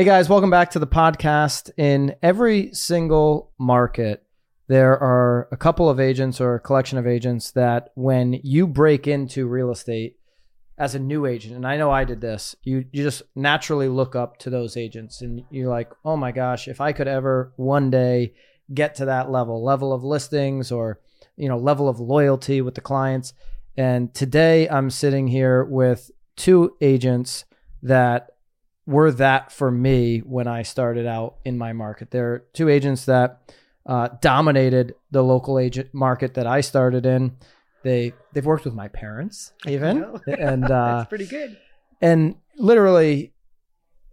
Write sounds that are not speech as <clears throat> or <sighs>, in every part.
Hey guys, welcome back to the podcast. In every single market, there are a couple of agents or a collection of agents that when you break into real estate as a new agent, and I know I did this, you, you just naturally look up to those agents and you're like, oh my gosh, if I could ever one day get to that level, level of listings or, you know, level of loyalty with the clients. And today I'm sitting here with two agents that were that for me when I started out in my market. There are two agents that uh, dominated the local agent market that I started in. They they've worked with my parents even, <laughs> and uh, That's pretty good. and literally,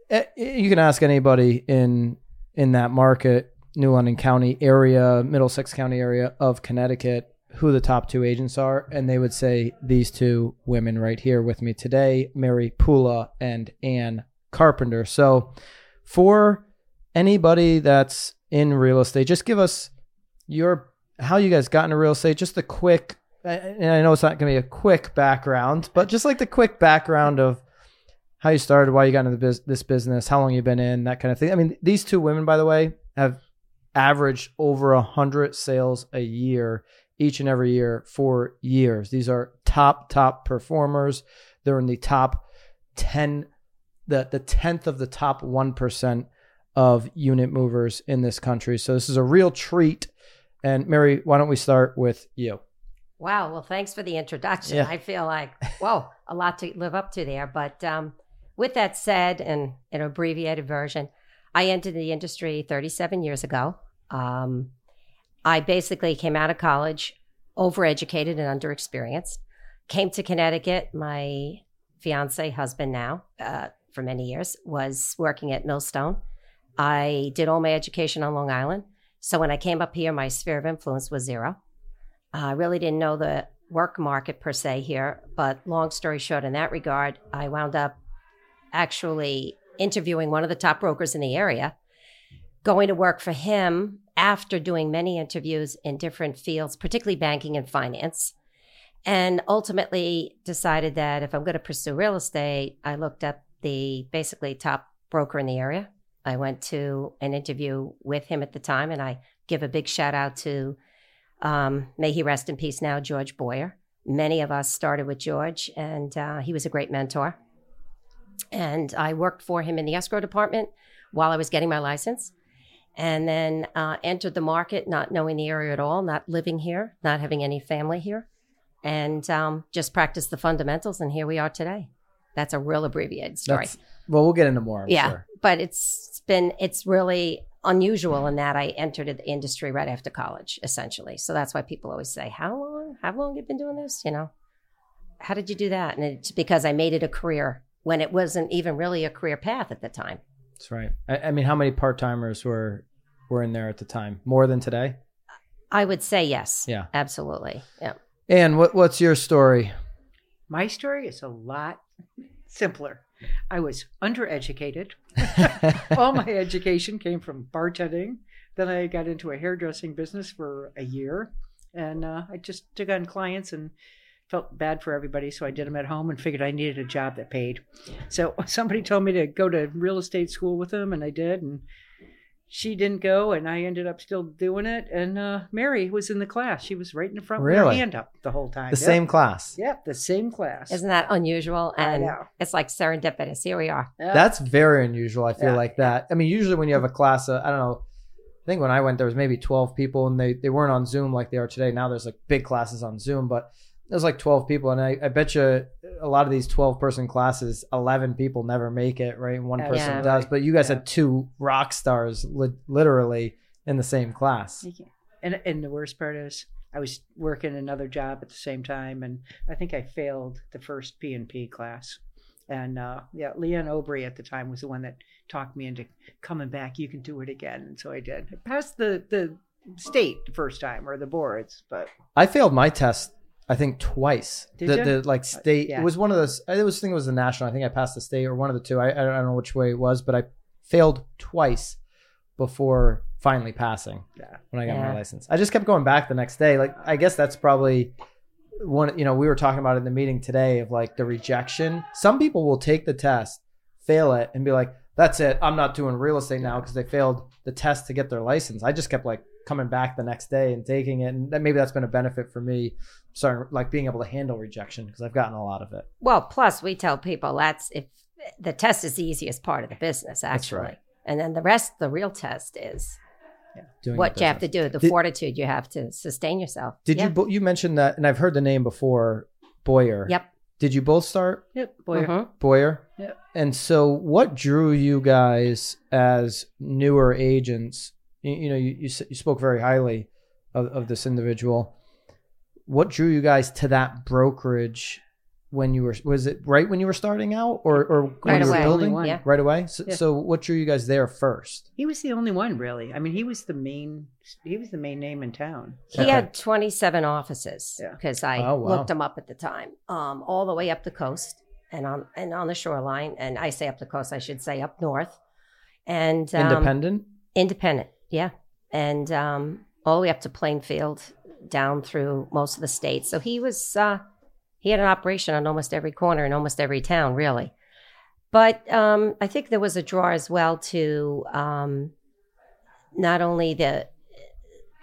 eh, you can ask anybody in in that market, New London County area, Middlesex County area of Connecticut, who the top two agents are, and they would say these two women right here with me today, Mary Pula and Ann Carpenter. So, for anybody that's in real estate, just give us your how you guys got into real estate, just the quick. And I know it's not going to be a quick background, but just like the quick background of how you started, why you got into this, this business, how long you've been in, that kind of thing. I mean, these two women, by the way, have averaged over a hundred sales a year each and every year for years. These are top top performers. They're in the top ten, the the tenth of the top one percent of unit movers in this country. So this is a real treat. And Mary, why don't we start with you? Wow. Well, thanks for the introduction. Yeah. I feel like, whoa, a lot to live up to there. But um, with that said, and an abbreviated version, I entered the industry 37 years ago. Um, I basically came out of college overeducated and underexperienced. Came to Connecticut. My fiance, husband now, uh, for many years, was working at Millstone. I did all my education on Long Island. So when I came up here, my sphere of influence was zero. Uh, I really didn't know the work market per se here, but long story short, in that regard, I wound up actually interviewing one of the top brokers in the area, going to work for him after doing many interviews in different fields, particularly banking and finance, and ultimately decided that if I'm going to pursue real estate, I looked up the basically top broker in the area. I went to an interview with him at the time, and I give a big shout out to um, may he rest in peace now, George Boyer. Many of us started with George, and uh, he was a great mentor. And I worked for him in the escrow department while I was getting my license, and then uh, entered the market not knowing the area at all, not living here, not having any family here, and um, just practiced the fundamentals. And here we are today. That's a real abbreviated story. That's, well, we'll get into more. I'm yeah, sure. but it's been it's really unusual in that I entered the industry right after college, essentially. So that's why people always say, "How long? How long have you been doing this?" You know, how did you do that? And it's because I made it a career when it wasn't even really a career path at the time. That's right. I, I mean, how many part timers were were in there at the time? More than today? I would say yes. Yeah. absolutely. Yeah. And what what's your story? My story is a lot simpler. I was undereducated. <laughs> All my education came from bartending. Then I got into a hairdressing business for a year, and uh, I just took on clients and felt bad for everybody, so I did them at home and figured I needed a job that paid. So somebody told me to go to real estate school with them, and I did. And she didn't go, and I ended up still doing it. And uh, Mary was in the class; she was right in the front with Really? her hand up the whole time. The Yep. same class. Yep, the same class. Isn't that unusual? I And know. it's like serendipitous. Here we are. Yep. That's very unusual. I feel Yeah. like that. I mean, usually when you have a class, of, I don't know. I think when I went, there was maybe twelve people, and they they weren't on Zoom like they are today. Now there's like big classes on Zoom, but there's like twelve people, and I, I bet you a lot of these twelve person classes, eleven people never make it, right? And one Yeah. person Yeah. does. But you guys Yeah. had two rock stars, li- literally in the same class. And and the worst part is I was working another job at the same time, and I think I failed the first P and P class. And uh, yeah, leon Obry at the time was the one that talked me into coming back. You can do it again, and so I did. I passed the the state the first time or the boards, but I failed my test. I think twice. Did the, ya? the like uh, state. yeah. It was one of those. I was think it was the national. I think I passed the state or one of the two. I, I don't know which way it was, but I failed twice before finally passing yeah, when I got my license. I just kept going back the next day. Like I guess that's probably one. You know, we were talking about it in the meeting today of like the rejection. Some people will take the test, fail it, and be like, that's it. I'm not doing real estate now because they failed the test to get their license. I just kept like coming back the next day and taking it, and that maybe that's been a benefit for me, starting like being able to handle rejection because I've gotten a lot of it. Well, plus we tell people that's if the test is the easiest part of the business, actually. right. And then the rest, the real test is Doing what you have to do, the Did- fortitude you have to sustain yourself. Did Yeah. you you mentioned that, and I've heard the name before, Boyer. Yep. Did you both start Yep, boy. Mhm. Boyer? Yeah. And so, what drew you guys as newer agents? You, you know, you, you you spoke very highly of, of this individual. What drew you guys to that brokerage when you were? Was it right when you were starting out, or or when Right you were building? Only Yeah. Right away. So, Yeah. so, what drew you guys there first? He was the only one, really. I mean, he was the main. He was the main name in town. He Okay. had 27 offices Yeah. because I Oh, wow. looked him up at the time, um, all the way up the coast and on and on the shoreline. And I say up the coast, I should say up north. And um, Independent. Independent, yeah. And um, all the way up to Plainfield, down through most of the states. So he was, uh, he had an operation on almost every corner in almost every town, really. But um, I think there was a draw as well to um, not only the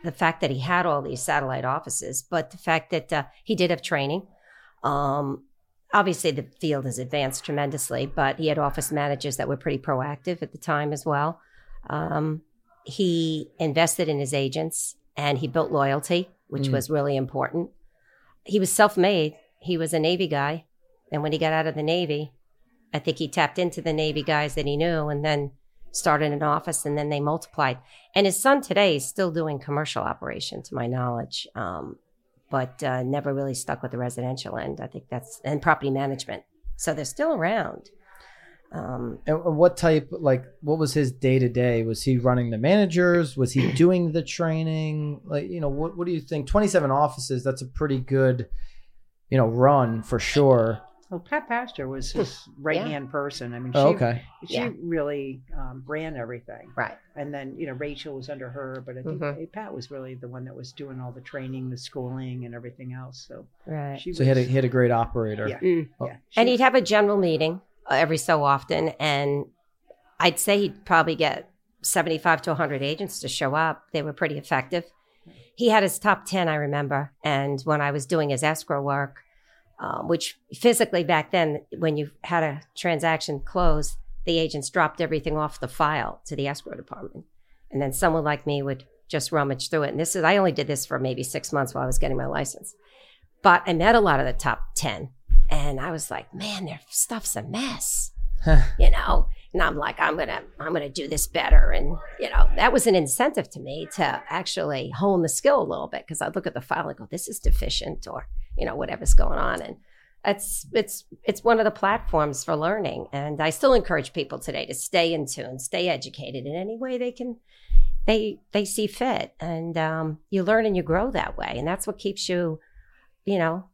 the fact that he had all these satellite offices, but the fact that uh, he did have training. Um, obviously, the field has advanced tremendously, but he had office managers that were pretty proactive at the time as well. Um, he invested in his agents and he built loyalty, which Mm. was really important. He was self made. He was a Navy guy. And when he got out of the Navy, I think he tapped into the Navy guys that he knew and then started an office and then they multiplied. And his son today is still doing commercial operation, to my knowledge, um, but uh, never really stuck with the residential end. I think that's, and property management. So they're still around. Um, And and what type, like, what was his day to day? Was he running the managers? Was he <clears throat> doing the training? Like, you know, what what do you think? Twenty seven offices. That's a pretty good, you know, run for sure. Well, Pat Pastor was his right hand person. I mean, she, Oh, okay. she Yeah. really um, ran everything. right. And then, you know, Rachel was under her, but I think Mhm. eh, Pat was really the one that was doing all the training, the schooling, and everything else. So Right. she So he had a, was- he had a great operator. Yeah. Mm. yeah, And he'd have a general meeting uh, every so often, and I'd say he'd probably get 75 to 100 agents to show up. They were pretty effective. He had his top 10, I remember. And when I was doing his escrow work, um, which physically back then, when you had a transaction close, the agents dropped everything off the file to the escrow department. And then someone like me would just rummage through it. And this is, I only did this for maybe six months while I was getting my license. But I met a lot of the top 10 and I was like, man, their stuff's a mess, you know. And I'm like, I'm gonna, I'm gonna do this better, and you know, that was an incentive to me to actually hone the skill a little bit because I'd look at the file and go, this is deficient, or you know, whatever's going on, and it's it's it's one of the platforms for learning. And I still encourage people today to stay in tune, stay educated in any way they can, they they see fit, and um, you learn and you grow that way, and that's what keeps you, you know,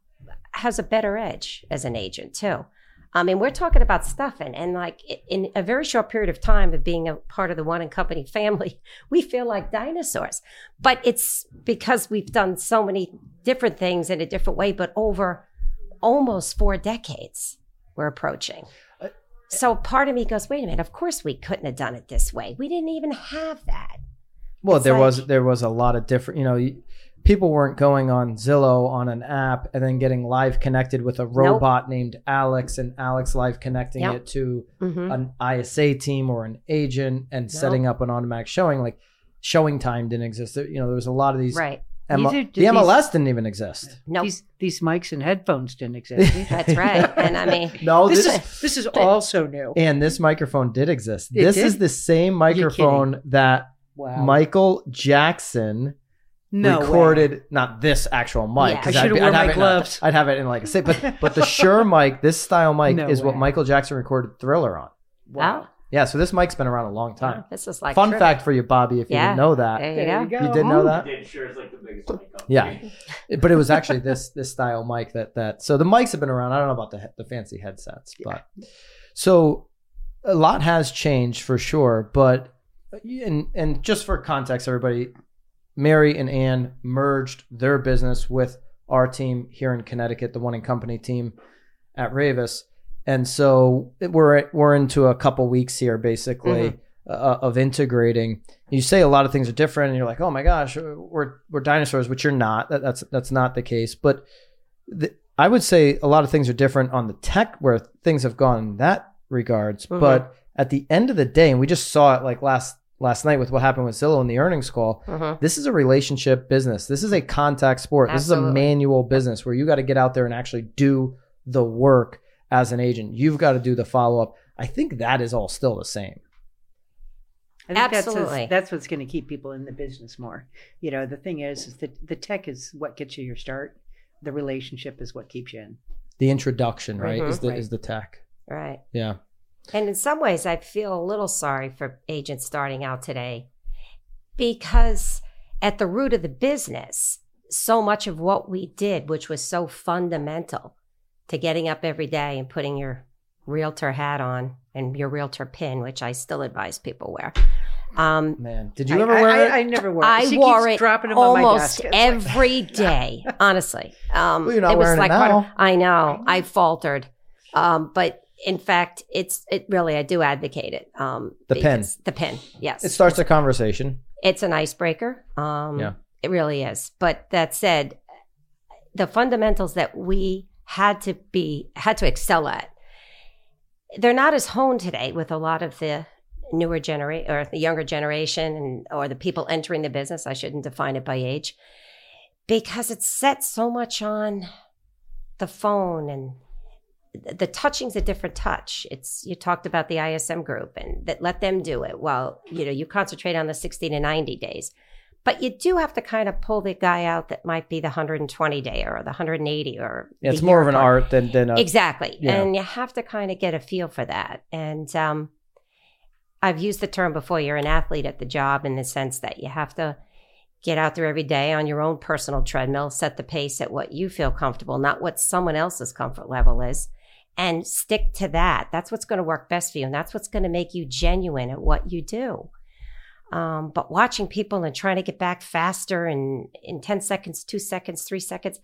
has a better edge as an agent too. I mean, we're talking about stuff, and, and like in a very short period of time of being a part of the One and Company family, <laughs> we feel like dinosaurs. But it's because we've done so many different things in a different way, but over almost four decades, we're approaching. Uh, So part of me goes, wait a minute, of course we couldn't have done it this way. We didn't even have that. Well, It's there like- was there was a lot of different. You know, people weren't going on Zillow on an app and then getting live connected with a robot named Alex and Alex live connecting Yep. it to hmm an ISA team or an agent and setting up an automatic showing. Like ShowingTime didn't exist. You know, there was a lot of these. Right. M- These are- the these- MLS didn't even exist. No, these these mics and headphones didn't exist. <laughs> that's right. And I mean, <laughs> No, this this, is <laughs> this is also new. and this microphone did exist. It this did? is the same microphone that Wow. Michael Jackson no way. recorded not this actual mic Yeah. 'cause I I'd should've worn I'd my it in gloves. I'd have it in like a say, but <laughs> but the Shure mic, this style mic, No is what. Michael Jackson recorded Thriller on. wow. Yeah, so this mic's been around a long time. This is like Fun trivia. fact for you, Bobby, if you didn't know that. There you There go. you go. You did know that? Did Shure is like the biggest mic company. Yeah. But it was actually this this style mic that that so the mics have been around. I don't know about the the fancy headsets, but so a lot has changed for sure. But and and just for context, everybody, Mary and Ann merged their business with our team here in Connecticut, the One and Company team at Raveis, and so we're we're into a couple weeks here, basically, Mm-hmm. uh, of integrating. You say a lot of things are different, and you're like, oh my gosh, we're we're dinosaurs, which you're not. That, that's that's not the case. But the, I would say a lot of things are different on the tech where things have gone in that regards. Mhm. But at the end of the day, and we just saw it like last last night with what happened with Zillow in the earnings call. Mhm. This is a relationship business. This is a contact sport. This is a manual business where you got to get out there and actually do the work as an agent. You've got to do the follow up. I think that is all still the same. I think that's Absolutely. what's, that's what's going to keep people in the business more. You know, the thing is, is that the tech is what gets you your start. The relationship is what keeps you in. The introduction, right, Mhm. is the Right. is the tech. Right. Yeah. And in some ways, I feel a little sorry for agents starting out today because at the root of the business, so much of what we did, which was so fundamental to getting up every day and putting your realtor hat on and your realtor pin, which I still advise people wear. Um, Man, did you I- ever wear I, it? I never wore it. <laughs> I She wore it dropping them on my almost every <laughs> day, honestly. Um, Well, you're not it was wearing it like of- now. I know. I faltered, um, but in fact, it's it really. I do advocate it. Um, The pen, The pin. Yes. it starts a conversation. It's an icebreaker. Um, Yeah. It really is. But that said, the fundamentals that we had to be had to excel at, they're not as honed today with a lot of the newer generation or the younger generation and or the people entering the business. I shouldn't define it by age because it's set so much on the phone and the touching's a different touch. It's you talked about the ISM group and that let them do it while you know you concentrate on the 60 to 90 days. But you do have to kind of pull the guy out that might be the 120 day or the 180 or Yeah, it's more of an part. art than than a Exactly. yeah. And you have to kind of get a feel for that. And um, I've used the term before you're an athlete at the job in the sense that you have to get out there every day on your own personal treadmill, set the pace at what you feel comfortable, not what someone else's comfort level is, and stick to that. That's what's going to work best for you. And that's what's going to make you genuine at what you do. Um, but watching people and trying to get back faster and in 10 seconds, two seconds, three seconds,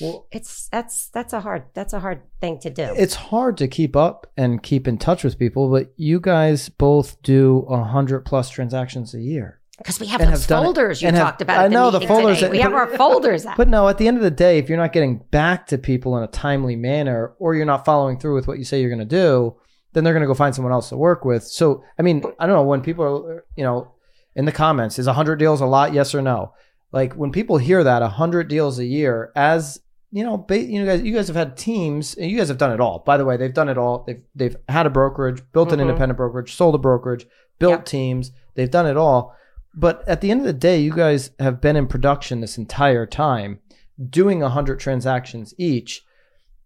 Well, it's that's that's a hard that's a hard thing to do. it's hard to keep up and keep in touch with people, but you guys both do a hundred plus transactions a year. Because we have and those have folders you have- talked about. I at the know the folders that- we have our folders <laughs> out. But no, at the end of the day, if you're not getting back to people in a timely manner or you're not following through with what you say you're going to do, then they're going to go find someone else to work with. So, I mean, I don't know when people are, you know, in the comments, is 100 deals a lot? Yes or no? Like when people hear that 100 deals a year as you know, ba- you know, guys, you guys have had teams, and you guys have done it all. By the way, they've done it all. They've they've had a brokerage, built an Mhm. independent brokerage, sold a brokerage, built Yep. teams. They've done it all. But at the end of the day, you guys have been in production this entire time, doing 100 transactions each.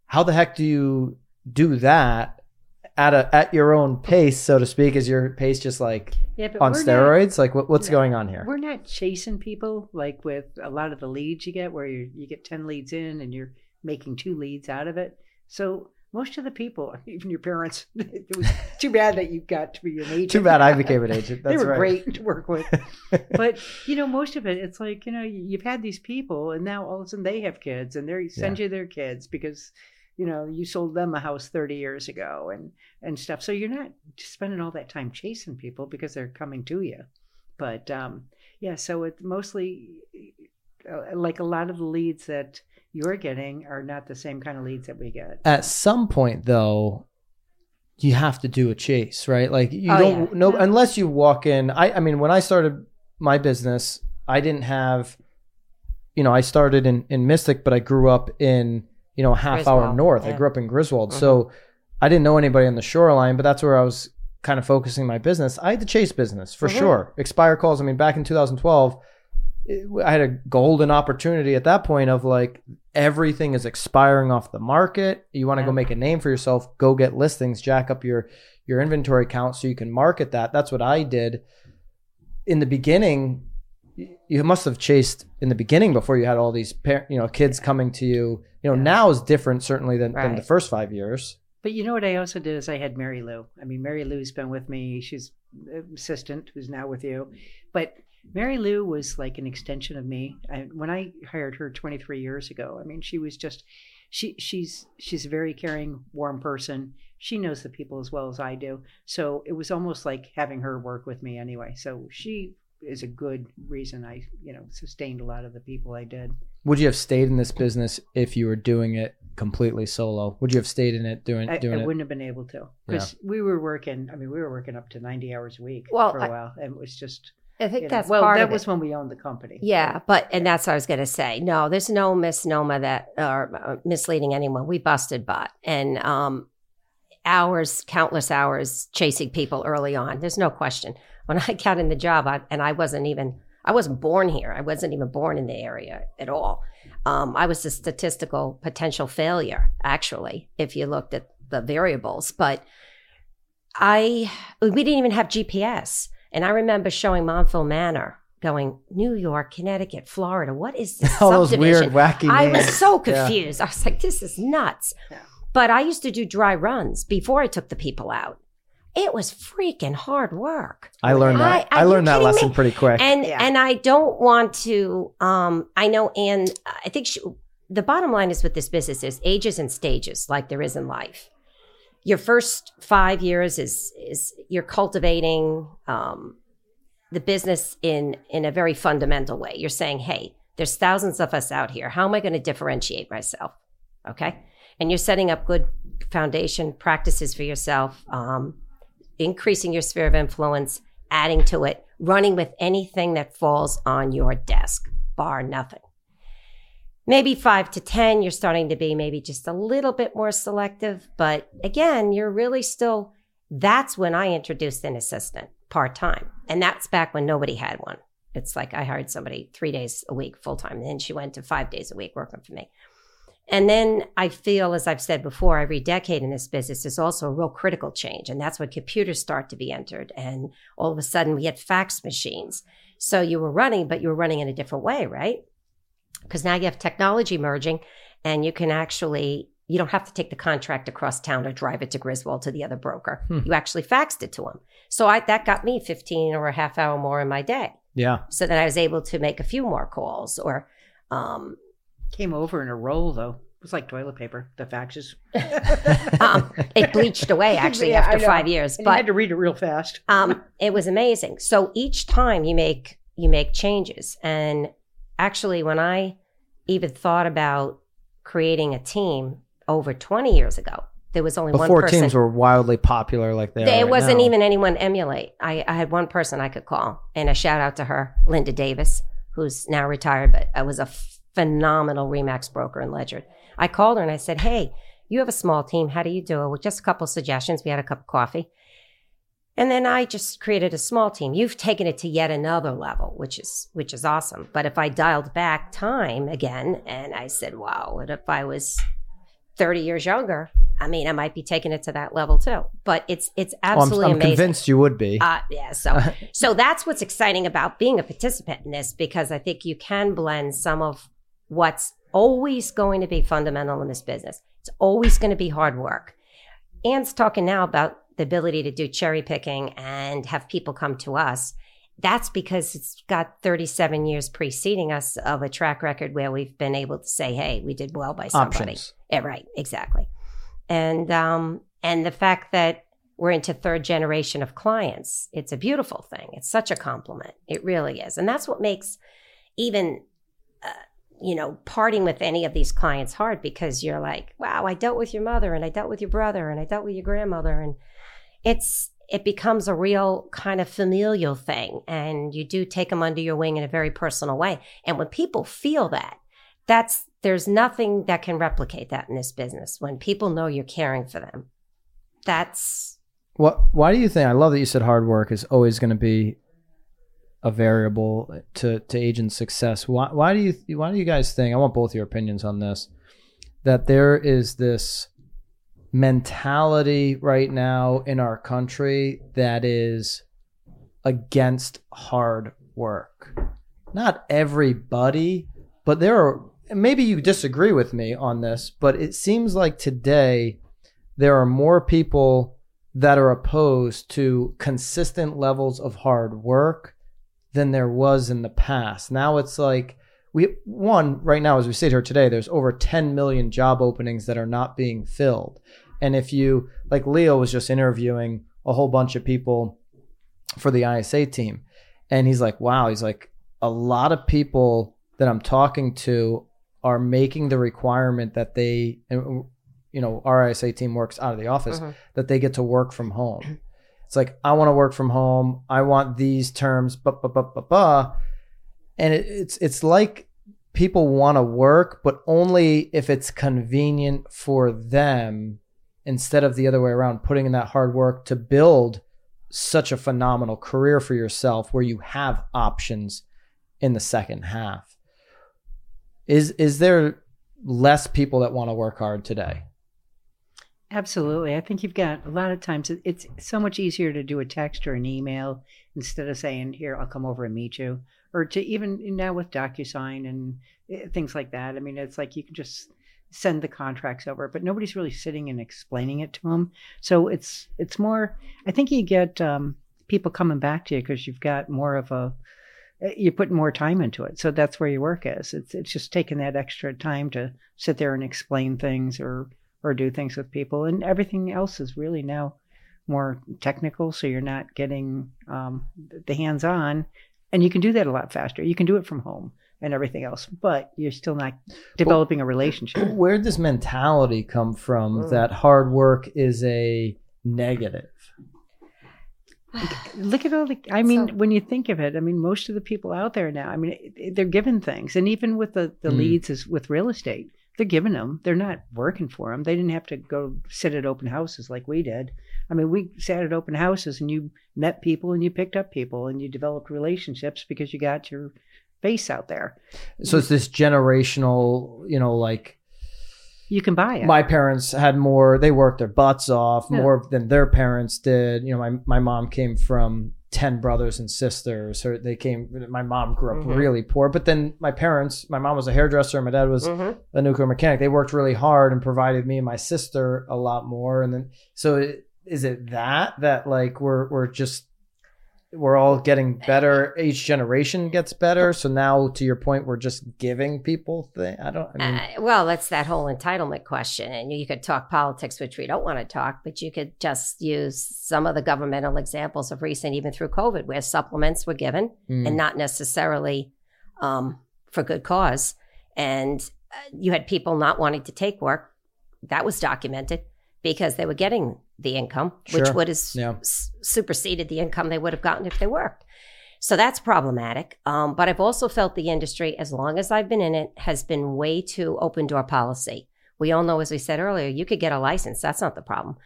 How the heck do you do that at a at your own pace, so to speak? Is your pace just like Yeah, on we're not- steroids? like what, what's going on here? We're not chasing people like with a lot of the leads you get, where you you get ten leads in and you're making two leads out of it. So most of the people, <laughs> even your parents, <laughs> it was too bad that you got to be an agent. Too bad I became an agent. <laughs> they were right. great to work with, but you know, most of it, it's like you know, you- you've had these people, and now all of a sudden they have kids, and they send you their kids because you know you sold them a house 30 years ago and and stuff so you're not spending all that time chasing people because they're coming to you but um yeah so it's mostly uh, like a lot of the leads that you're getting are not the same kind of leads that we get At some point, though, you have to do a chase, right? Like you Oh, don't yeah. no unless you walk in. I I mean, when I started my business, I didn't have, you know, I started in in Mystic, but I grew up in you know a half hour Griswold, north. I grew up in Griswold, Mhm. so I didn't know anybody on the shoreline, but that's where I was kind of focusing my business. I had the chase business for Mhm. sure. Expire calls. I mean, back in 2012, I had a golden opportunity at that point of like everything is expiring off the market. You want to go make a name for yourself, go get listings, jack up your your inventory count so you can market that. That's what I did. In the beginning, you must have chased in the beginning before you had all these par- you know kids coming to you. You know, Yeah. now is different certainly than, than the first 5 years. But you know what I also did is I had Mary Lou. I mean, Mary Lou's been with me. She's uh, assistant who's now with you. But Mary Lou was like an extension of me. I, when I hired her 23 years ago, I mean, she was just she she's she's a very caring, warm person. She knows the people as well as I do. So it was almost like having her work with me anyway. So she is a good reason I, you know, sustained a lot of the people I did. Would you have stayed in this business if you were doing it completely solo? Would you have stayed in it doing I, doing I it? wouldn't have been able to because we were working. I mean, we were working up to ninety hours a week Well, for a I- while, and it was just. I think you know, that's well, part that was when we owned the company. Yeah, but and that's what I was going to say. No, there's no misnomer that or uh, misleading anyone. We busted bot and um, hours, countless hours chasing people early on. There's no question. When I got in the job, I, and I wasn't even I wasn't born here. I wasn't even born in the area at all. Um, I was a statistical potential failure, actually, if you looked at the variables. But I we didn't even have GPS. And I remember showing Montville Manor going, New York, Connecticut, Florida. What is this? <laughs> All those weird, wacky I names. was so Yeah. confused. I was like, this is nuts. Yeah. But I used to do dry runs before I took the people out. It was freaking hard work. I learned that. I- I, are you learned that lesson me? pretty quick. And Yeah. and I don't want to um I know Anne I think she, the bottom line is with this business is ages and stages like there is in life. Your first 5 years is is you're cultivating um the business in in a very fundamental way. You're saying, "Hey, there's thousands of us out here. How am I going to differentiate myself?" Okay? And you're setting up good foundation practices for yourself. Um, increasing your sphere of influence, adding to it, running with anything that falls on your desk, bar nothing. Maybe five to 10, you're starting to be maybe just a little bit more selective. But again, you're really still, that's when I introduced an assistant part time. And that's back when nobody had one. It's like I hired somebody three days a week full time. And then she went to five days a week working for me. And then I feel, as I've said before, every decade in this business is also a real critical change. And that's when computers start to be entered. And all of a sudden we had fax machines. So you were running, but you were running in a different way, right? Because now you have technology merging and you can actually, you don't have to take the contract across town or drive it to Griswold to the other broker. Hmm. You actually faxed it to them. So I, that got me 15 or a half hour more in my day. yeah. So that I was able to make a few more calls or, um, Came over in a roll though. It was like toilet paper. The faxes. <laughs> um, it bleached away actually <laughs> Yeah, after five years. And you But had to read it real fast. um, it was amazing. So each time you make you make changes, and actually, when I even thought about creating a team over twenty years ago, there was only one Before person. teams were wildly popular like they are. there right wasn't now. even anyone emulate. I, I had one person I could call, and a shout out to her, Linda Davis, who's now retired, but I was a phenomenal Remax broker in Ledyard. I called her and I said, "Hey, you have a small team. How do you do it?" With just a couple suggestions. We had a cup of coffee. And then I just created a small team. You've taken it to yet another level, which is which is awesome. But if I dialed back time again and I said, "Wow, what if I was 30 years younger?" I mean, I might be taking it to that level too. But it's it's Oh, I'm, absolutely I'm amazing. convinced you would be. Uh, yeah, so <laughs> so that's what's exciting about being a participant in this because I think you can blend some of what's always going to be fundamental in this business. It's always going to be hard work. Anne's talking now about the ability to do cherry picking and have people come to us. That's because it's got 37 years preceding us of a track record where we've been able to say, "Hey, we did well by somebody." Options. Yeah, right, exactly. And um and the fact that we're into third generation of clients, it's a beautiful thing. It's such a compliment. It really is. And that's what makes even uh, you know, parting with any of these clients hard because you're like, wow, I dealt with your mother and I dealt with your brother and I dealt with your grandmother and it's it becomes a real kind of familial thing and you do take them under your wing in a very personal way. And when people feel that, that's there's nothing that can replicate that in this business. When people know you're caring for them, that's What? Why do you think? I love that you said hard work is always going to be a variable to to agent success. Why? Why do you? Why do you guys think? I want both your opinions on this. That there is this mentality right now in our country that is against hard work. Not everybody, but there are. Maybe you disagree with me on this, but it seems like today there are more people that are opposed to consistent levels of hard work than there was in the past. Now it's like we one right now as we sit here today, there's over 10 million job openings that are not being filled. And if you like Leo was just interviewing a whole bunch of people for the ISA team, and he's like, wow, he's like a lot of people that I'm talking to are making the requirement that they, you know, our ISA team works out of the office, Mhm. that they get to work from home. It's like I want to work from home. I want these terms, ba ba ba ba ba, and it, it's it's like people want to work, but only if it's convenient for them, instead of the other way around, putting in that hard work to build such a phenomenal career for yourself, where you have options in the second half. Is is there less people that want to work hard today? Absolutely. I think you've got a lot of times it's so much easier to do a text or an email instead of saying, Here, I'll come over and meet you. Or to even now with DocuSign and eh, things like that. I mean, it's like you can just send the contracts over, but nobody's really sitting and explaining it to them. So it's it's more, I think you get um, people coming back to you because you've got more of a, eh, you put more time into it. So that's where your work is. It's, it's just taking that extra time to sit there and explain things or or do things with people. And everything else is really now more technical, so you're not getting um, the hands on. And you can do that a lot faster. You can do it from home and everything else, but you're still not developing a relationship. <clears throat> Where did this mentality come from Mm. that hard work is a negative? Look at all the, I mean, So- when you think of it, I mean, most of the people out there now, I mean, it- it- they're given things. And even with the, the Mm. leads is with real estate, they're giving them. They're not working for them. They didn't have to go sit at open houses like we did. I mean, we sat at open houses and you met people and you picked up people and you developed relationships because you got your face out there. So it's this generational, you know, like You can buy it. my parents had more, they worked their butts off Yeah. more than their parents did. You know, my, my mom came from 10 brothers and sisters. Or they came, my mom grew up Mhm. really poor. But then my parents, my mom was a hairdresser, and my dad was Mhm. a nuclear mechanic. They worked really hard and provided me and my sister a lot more. And then, so it, is it that that like we're we're just we're all getting better? Each generation gets better. So now, to your point, we're just giving people. I don't. I mean, Uh, well, that's that whole entitlement question. And you could talk politics, which we don't want to talk, but you could just use some of the governmental examples of recent, even through COVID, where supplements were given mm, and not necessarily um, for good cause. And uh, you had people not wanting to take work. That was documented because they were getting the income, which would have Yeah. s- superseded the income they would have gotten if they worked. So that's problematic. Um, but I've also felt the industry, as long as I've been in it, has been way too open door policy. We all know, as we said earlier, you could get a license. That's not the problem.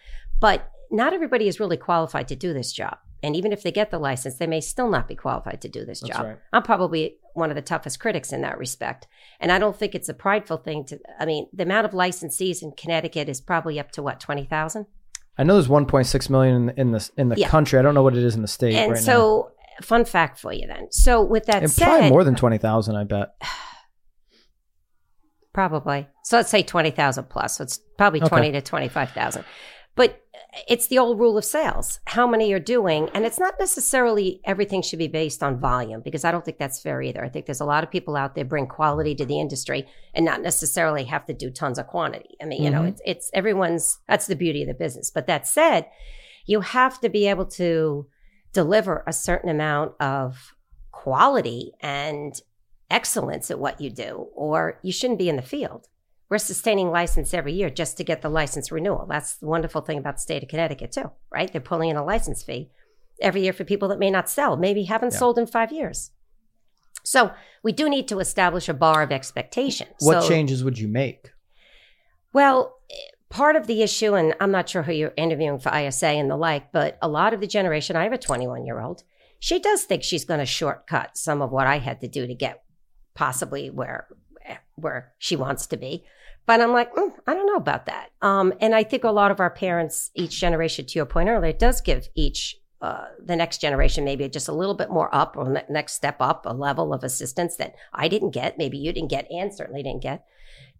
But not everybody is really qualified to do this job. And even if they get the license, they may still not be qualified to do this That's job. right. I'm probably one of the toughest critics in that respect. And I don't think it's a prideful thing to, I mean, the amount of licensees in Connecticut is probably up to what, 20,000? I know there's 1.6 million in the in the, in the Yeah. country. I don't know what it is in the state and right now. so, fun fact for you then. So, with that And said, probably more than 20,000. I bet. <sighs> Probably. So let's say 20,000 plus. So it's probably Okay. 20 to 25,000. But it's the old rule of sales. How many you're doing. And it's not necessarily everything should be based on volume because I don't think that's fair either. I think there's a lot of people out there bring quality to the industry and not necessarily have to do tons of quantity. I mean, you know, Mhm. it's, it's everyone's, that's the beauty of the business. But that said, you have to be able to deliver a certain amount of quality and excellence at what you do, or you shouldn't be in the field. We're sustaining license every year just to get the license renewal. That's the wonderful thing about the state of Connecticut, too, right? They're pulling in a license fee every year for people that may not sell, maybe haven't Yeah. sold in five years. So we do need to establish a bar of expectation. What So- changes would you make? well, part of the issue, and I'm not sure who you're interviewing for ISA and the like, but a lot of the generation, I have a 21 year old, she does think she's going to shortcut some of what I had to do to get possibly where where she wants to be. But I'm like, mm, I don't know about that. Um, and I think a lot of our parents, each generation, to your point earlier, does give each uh, the next generation maybe just a little bit more up or ne- next step up, a level of assistance that I didn't get, maybe you didn't get, and certainly didn't get.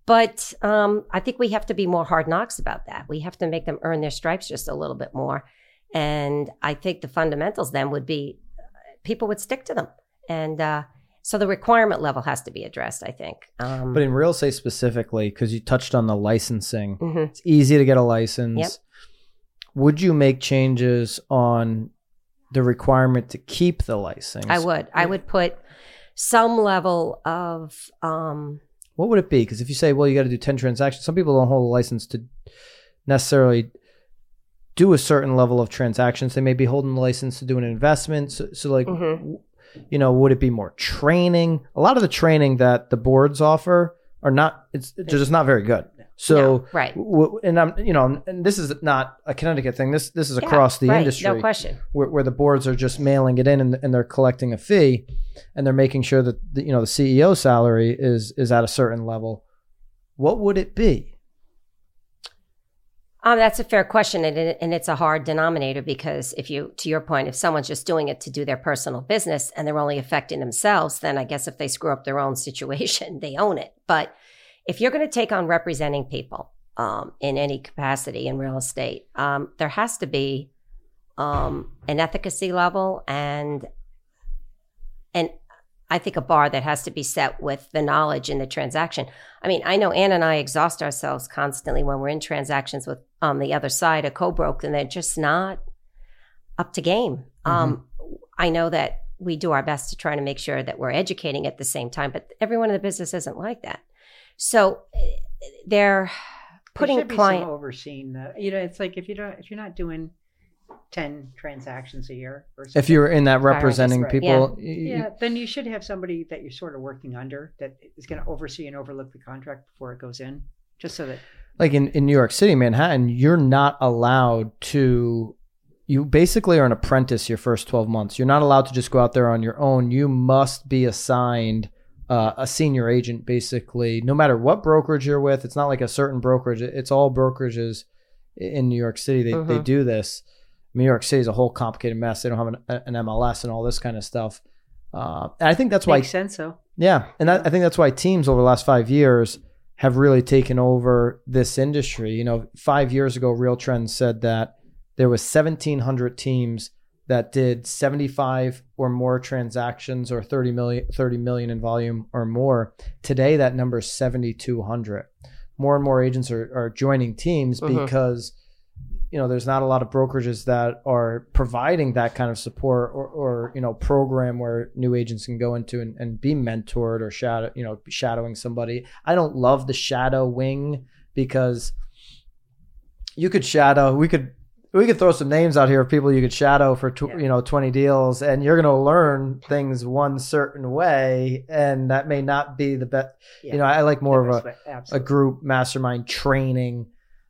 But um, I think we have to be more hard knocks about that. We have to make them earn their stripes just a little bit more. And I think the fundamentals then would be uh, people would stick to them. And uh, So the requirement level has to be addressed, I think. Um, But in real estate specifically, because you touched on the licensing, mhm. it's easy to get a license. Yep. Would you make changes on the requirement to keep the license? I would. I would put some level of um, What would it be? Because if you say, well, you got to do 10 transactions, some people don't hold a license to necessarily do a certain level of transactions. They may be holding the license to do an investment. So, so like, Mhm. W- you know, would it be more training? A lot of the training that the boards offer are not, it's they're just not very good. So, no, right. w- and I'm, you know, and this is not a Connecticut thing. This this is Yeah, across the right, industry No question. where, where the boards are just mailing it in and, and they're collecting a fee and they're making sure that the, you know the CEO salary is is at a certain level. What would it be? Um, that's a fair question, and, and it's a hard denominator because if you, to your point, if someone's just doing it to do their personal business and they're only affecting themselves, then I guess if they screw up their own situation, <laughs> they own it. But if you're going to take on representing people um, in any capacity in real estate, um, there has to be um, an efficacy level and and I think a bar that has to be set with the knowledge in the transaction. I mean, I know Ann and I exhaust ourselves constantly when we're in transactions with on the other side a co-broke, and they're just not up to game. Um, I know that we do our best to try to make sure that we're educating at the same time, but everyone in the business isn't like that. So eh, they're There putting be client. some overseeing the. You know, it's like if you don't, if you're not doing ten transactions a year, or If you're in that representing right. people, y- y- yeah, then you should have somebody that you're sort of working under that is going to oversee and overlook the contract before it goes in, just so that like in, in New York City, Manhattan, you're not allowed to. You basically are an apprentice your first 12 months. You're not allowed to just go out there on your own. You must be assigned uh, a senior agent, basically, no matter what brokerage you're with. It's not like a certain brokerage, it's all brokerages in New York City. They, they Mhm. do this. New York City is a whole complicated mess. They don't have an, an MLS and all this kind of stuff. Uh, and I think that's why makes sense. So yeah, and that, I think that's why teams over the last five years have really taken over this industry. You know, five years ago, Real Trends said that there was 1,700 teams that did 75 or more transactions or 30 million, 30 million in volume or more. Today, that number is 7,200. More and more agents are, are joining teams Mhm. because you know there's not a lot of brokerages that are providing that kind of support or, or you know program where new agents can go into and, and be mentored or shadow you know shadowing somebody. I don't love the shadow wing because you could shadow we could we could throw some names out here of people you could shadow for tw- Yeah. you know 20 deals and you're going to learn things one certain way and that may not be the best yeah, you know i like more of a a group mastermind training,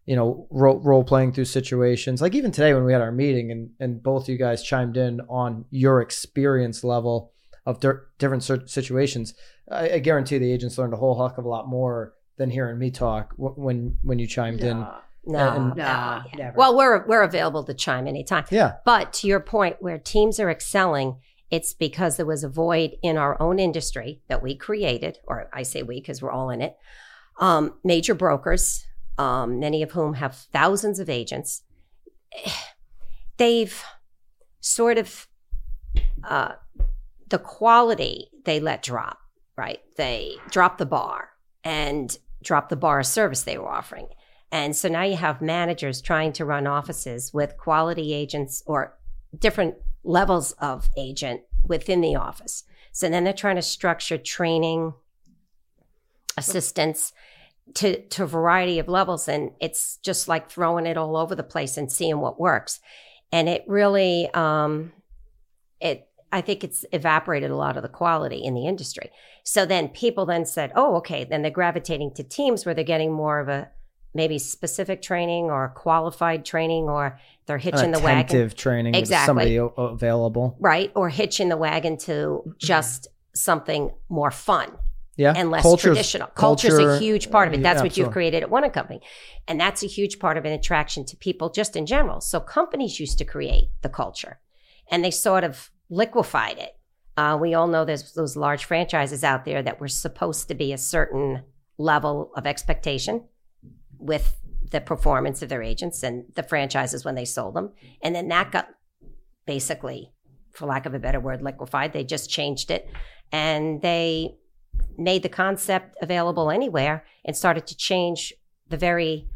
you know, role, role playing through situations. Like even today when we had our meeting and, and both you guys chimed in on your experience level of di- different cer- situations, I, I guarantee the agents learned a whole heck of a lot more than hearing me talk w- when when you chimed in. Nah, No, And- no. nah, yeah. Well, we're we're available to chime anytime. Yeah, But to your point, where teams are excelling, it's because there was a void in our own industry that we created, or I say we because we're all in it. Um, major brokers, um, many of whom have thousands of agents, <sighs> they've sort of uh, the quality they let drop, right? They drop the bar and drop the bar of service they were offering. And so now you have managers trying to run offices with quality agents or different levels of agent within the office. So then they're trying to structure training, assistance to, to a variety of levels. And it's just like throwing it all over the place and seeing what works. And it really, um, it, I think it's evaporated a lot of the quality in the industry. So then people then said, oh, okay, then they're gravitating to teams where they're getting more of a maybe specific training or qualified training or they're hitching the wagon. attentive training Exactly. somebody available. Right. Or hitching the wagon to just something more fun Yeah, and less Culture's- traditional. Culture's culture- a huge part of it. That's yeah, what you've created at one company. And that's a huge part of an attraction to people just in general. So companies used to create the culture and they sort of liquefied it. Uh, we all know there's those large franchises out there that were supposed to be a certain level of expectation with the performance of their agents and the franchises when they sold them. And then that got basically, for lack of a better word, liquefied. They just changed it. and they made the concept available anywhere and started to change the very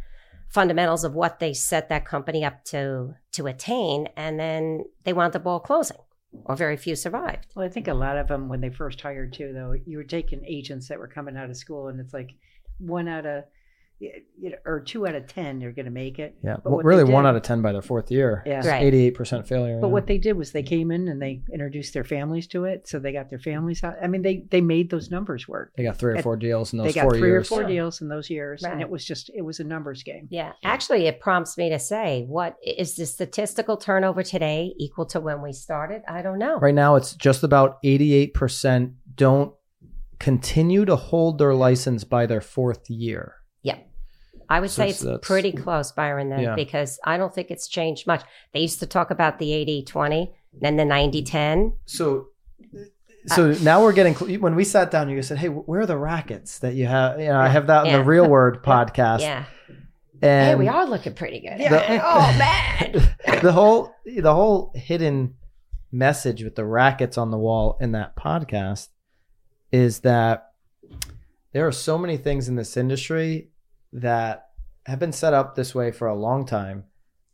fundamentals of what they set that company up to to attain. And then they wound up all closing or very few survived. Well, I think a lot of them, when they first hired too, though, you were taking agents that were coming out of school, and it's like one out of, you know, or two out of ten, you're going to make it. Yeah, But well, what they really one out of ten by their fourth year. Yeah. Right. eighty-eight percent failure. But yeah. what they did was they mm. came in and they introduced their families to it, so they got their families out. I mean, they they made those numbers work. they got three or it- four deals in those four years. They got three years. or four Yeah. deals in those years, and it was just it was a numbers game. yeah actually it prompts me to say what is the statistical turnover today equal to when we started i don't know Right now, it's just about eighty-eight percent don't continue to hold their license by their fourth year. I would So say it's- it's pretty close, Byron, then, Yeah. because I don't think it's changed much. They used to talk about the 80 20, then the 90 10. So, uh, so now we're getting cl- when we sat down, you said, "Hey, where are the rackets that you have?" You know, I have that in Yeah. the Real Word <laughs> podcast, Yeah. and hey, we are looking pretty good. The- <laughs> oh, man. <laughs> the whole the whole hidden message with the rackets on the wall in that podcast is that there are so many things in this industry that have been set up this way for a long time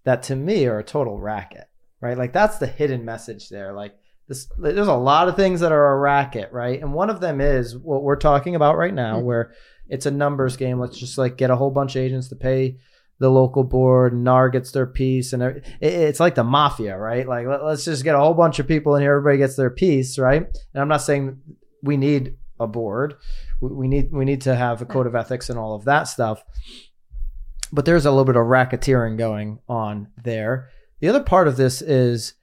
that to me are a total racket right? Like that's the hidden message there. Like this there's a lot of things that are a racket right? And one of them is what we're talking about right now hmm. where it's a numbers game. Let's just like get a whole bunch of agents to pay the local board. And NAR gets their piece and it- it's like the mafia, right? Like let, us just get a whole bunch of people in here, everybody gets their piece, right? And I'm not saying we need a board. We, need we need to have a code of ethics and all of that stuff. But there's a little bit of racketeering going on there. The other part of this is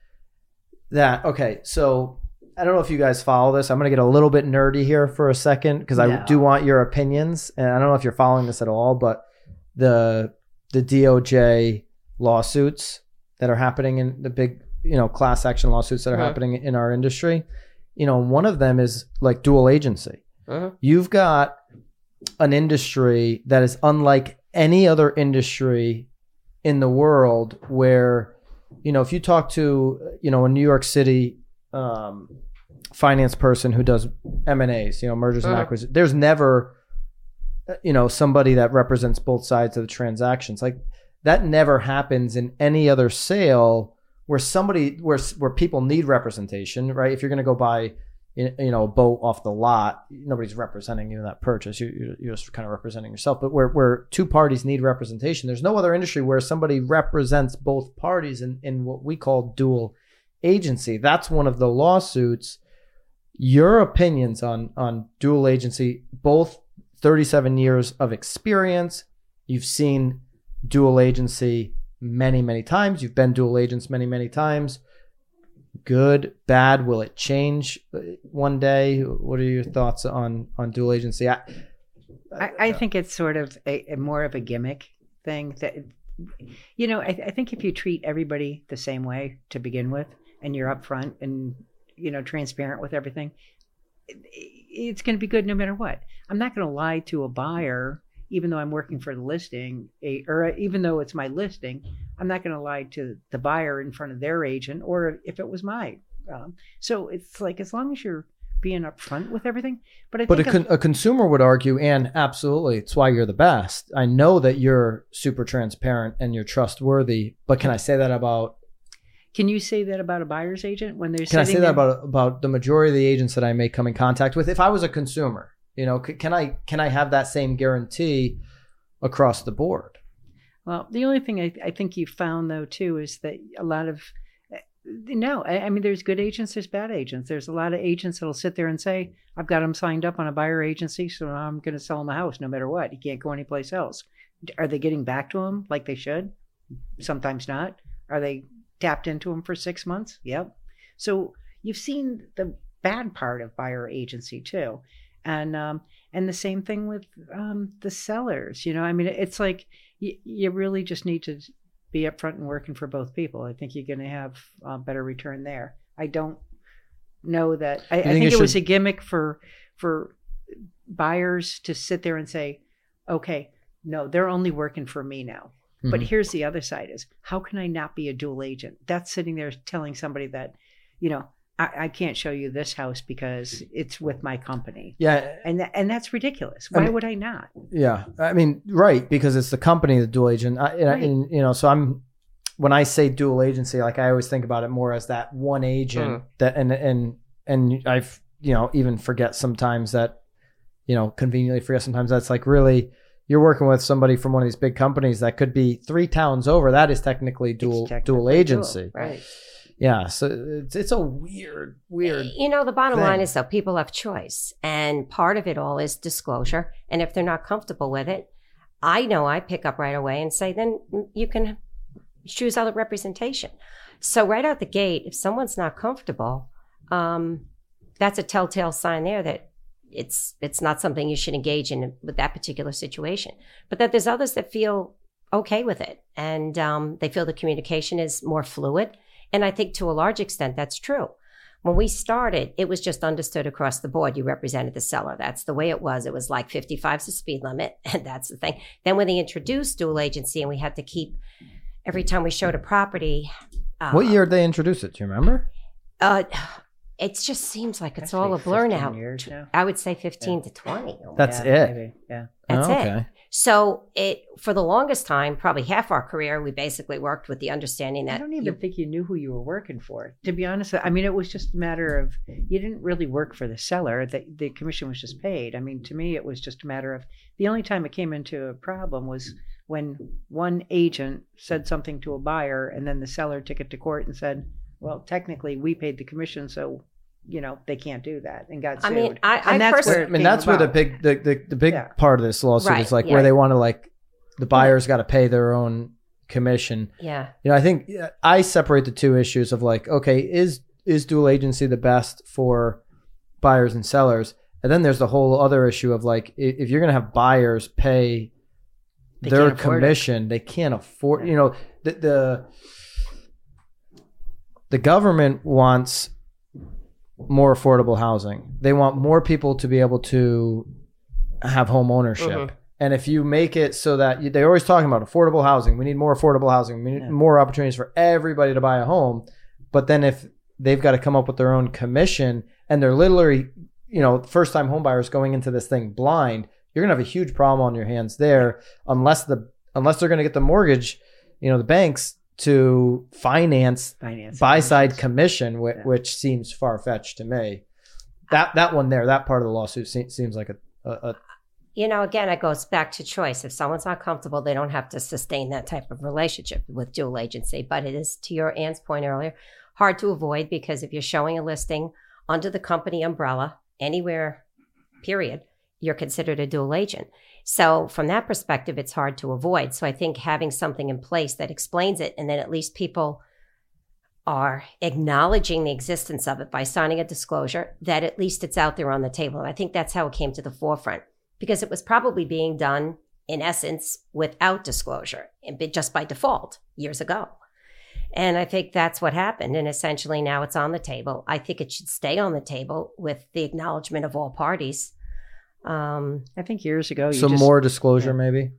that okay, so I don't know if you guys follow this. I'm going to get a little bit nerdy here for a second because I No. do want your opinions, and I don't know if you're following this at all, but the the DOJ lawsuits that are happening in the big, you know, class action lawsuits that are happening in our industry. You know, one of them is like dual agency. Mhm. You've got an industry that is unlike any other industry in the world where you know if you talk to you know a new york city um, finance person who does m&as you know mergers and Mhm. acquisitions there's never you know somebody that represents both sides of the transactions like that never happens in any other sale where somebody where where people need representation right if you're going to go buy you know a boat off the lot nobody's representing you in that purchase. You, you're, you're just kind of representing yourself. But where, where two parties need representation there's no other industry where somebody represents both parties in, in what we call dual agency. That's one of the lawsuits. Your opinions on on dual agency both 37 years of experience. You've seen dual agency many many times. You've been dual agents many many times good bad will it change one day what are your thoughts on on dual agency I, I, I think it's sort of a, a more of a gimmick thing that, you know, I, I think if you treat everybody the same way to begin with, and you're upfront and you know transparent with everything, it, it's going to be good no matter what. I'm not going to lie to a buyer, even though I'm working for the listing, a, or even though it's my listing. I'm not going to lie to the buyer in front of their agent, or if it was my. Um, so it's like as long as you're being upfront with everything. But I but a, con- a consumer would argue and absolutely it's why you're the best i know that you're super transparent and you're trustworthy but can i say that about Can you say that about a buyer's agent when they're can i say that about about the majority of the agents that i may come in contact with if i was a consumer you know c- can i can i have that same guarantee across the board Well, the only thing I, I think you found though too is that a lot of eh, no, I, I mean there's good agents, there's bad agents. There's a lot of agents that'll sit there and say, "I've got them signed up on a buyer agency, so I'm going to sell them a house no matter what. He can't go anyplace else." Are they getting back to him like they should? Sometimes not. Are they tapped into him for six months? Yep. So you've seen the bad part of buyer agency too, and um, and the same thing with um, the sellers. You know, I mean, it's like you, you really just need to be upfront and working for both people. I think you're going to have uh, better return there. I don't know that. I, I think think, it it, was a gimmick for for buyers to sit there and say, "Okay, no, they're only working for me now." But Mhm. here's the other side: is how can I not be a dual agent? That's sitting there telling somebody that, you know, I, I can't show you this house because it's with my company. Yeah, And tha- and that's ridiculous. I Why mean- would I not? yeah. I mean, right, because it's the company, the dual agent. I, and, I- Right. and, you know, so I'm when I say dual agency, like I always think about it more as that one agent mm. that, and and and I've you know even forget sometimes that you know conveniently forget sometimes that's like really you're working with somebody from one of these big companies that could be three towns over. That is technically dual technically dual dual, agency. Right. Yeah, so it's it's a weird weird. You know, the bottom line is though, people have choice. And part of it all is disclosure. And if they're not comfortable with it, I know I pick up right away and say, then you can choose other representation. So right out the gate, if someone's not comfortable, um, that's a telltale sign there that it's it's not something you should engage in with that particular situation. But that there's others that feel okay with it and um, they feel the communication is more fluid. And I think to a large extent that's true. When we started, it was just understood across the board. You represented the seller. That's the way it was. It was like 55 is the speed limit, <laughs> and that's the thing. Then when they introduced dual agency, and we had to keep every time we showed a property. Uh, what year did they introduce it? Do you remember? Uh, it just seems like it's That's all a blur now. years now. I would say 15 to 20. That's Yeah, it. maybe, Yeah. That's Oh, it. So it for the longest time, probably half our career, we basically worked with the understanding that I don't even you- think you knew who you were working for. To be honest, I mean, it was just a matter of you didn't really work for the seller. The, the commission was just paid. I mean, to me, it was just a matter of the only time it came into a problem was when one agent said something to a buyer and then the seller took it to court and said, well, technically, we paid the commission, so, you know, they can't do that and got I mean, I, I And that's personally, where I mean, came that's where the big the, the, the big Yeah. part of this lawsuit Right, is like yeah. where they want to like the buyer's got to pay their own commission. yeah, You know, I think I separate the two issues of like, okay, is is dual agency the best for buyers and sellers? And then there's the whole other issue of like, if you're going to have buyers pay They their can't it. commission, they can't afford. Yeah. You know, the, the the government wants more affordable housing. They want more people to be able to have home ownership. Mhm. And if you make it so that you, they're always talking about affordable housing, we need more affordable housing, we need Yeah. more opportunities for everybody to buy a home. But then if they've got to come up with their own commission and they're literally, you know, first time home buyers going into this thing blind, you're gonna have a huge problem on your hands there unless the unless they're gonna get the mortgage, you know, the banks to finance Finance. buy side commission, whi- Yeah. which seems far fetched to me. That that one there, that part of the lawsuit se- seems like a, a, a you know, again, it goes back to choice. If someone's not comfortable, they don't have to sustain that type of relationship with dual agency. But it is, to your Ann's point earlier, hard to avoid because if you're showing a listing under the company umbrella anywhere, period, you're considered a dual agent. So from that perspective, it's hard to avoid. So I think having something in place that explains it, and then at least people are acknowledging the existence of it by signing a disclosure that at least it's out there on the table. And I think that's how it came to the forefront because it was probably being done in essence without disclosure and just by default years ago. And I think that's what happened. And essentially now it's on the table. I think it should stay on the table with the acknowledgement of all parties. Um, I think years ago, you some just, more disclosure maybe.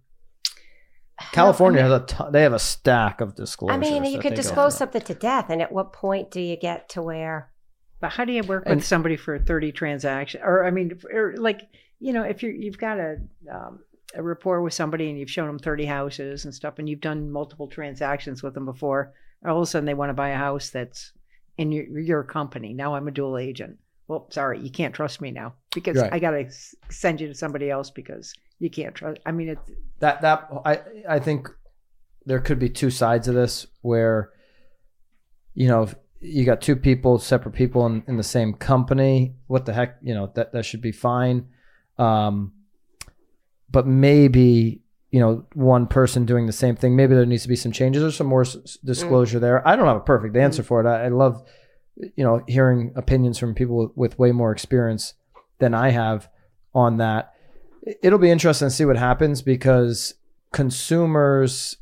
California has a ton, they have a stack of disclosures. I mean, you could disclose through. something to death. And at what point do you get to where? But how do you work And- with somebody for thirty transactions? Or I mean, or like you know, if you're you've got a um, a rapport with somebody and you've shown them thirty houses and stuff, and you've done multiple transactions with them before, all of a sudden they want to buy a house that's in your your company. Now I'm a dual agent. Well, sorry, you can't trust me now because Right. I got to send you to somebody else because you can't trust. I mean, it's that that I I think there could be two sides of this where you know if you got two people separate people in, in the same company what the heck you know that that should be fine um but maybe you know one person doing the same thing maybe there needs to be some changes or some more s- disclosure there i don't have a perfect answer for it I, I love you know hearing opinions from people with, with way more experience than i have on that it'll be interesting to see what happens because consumers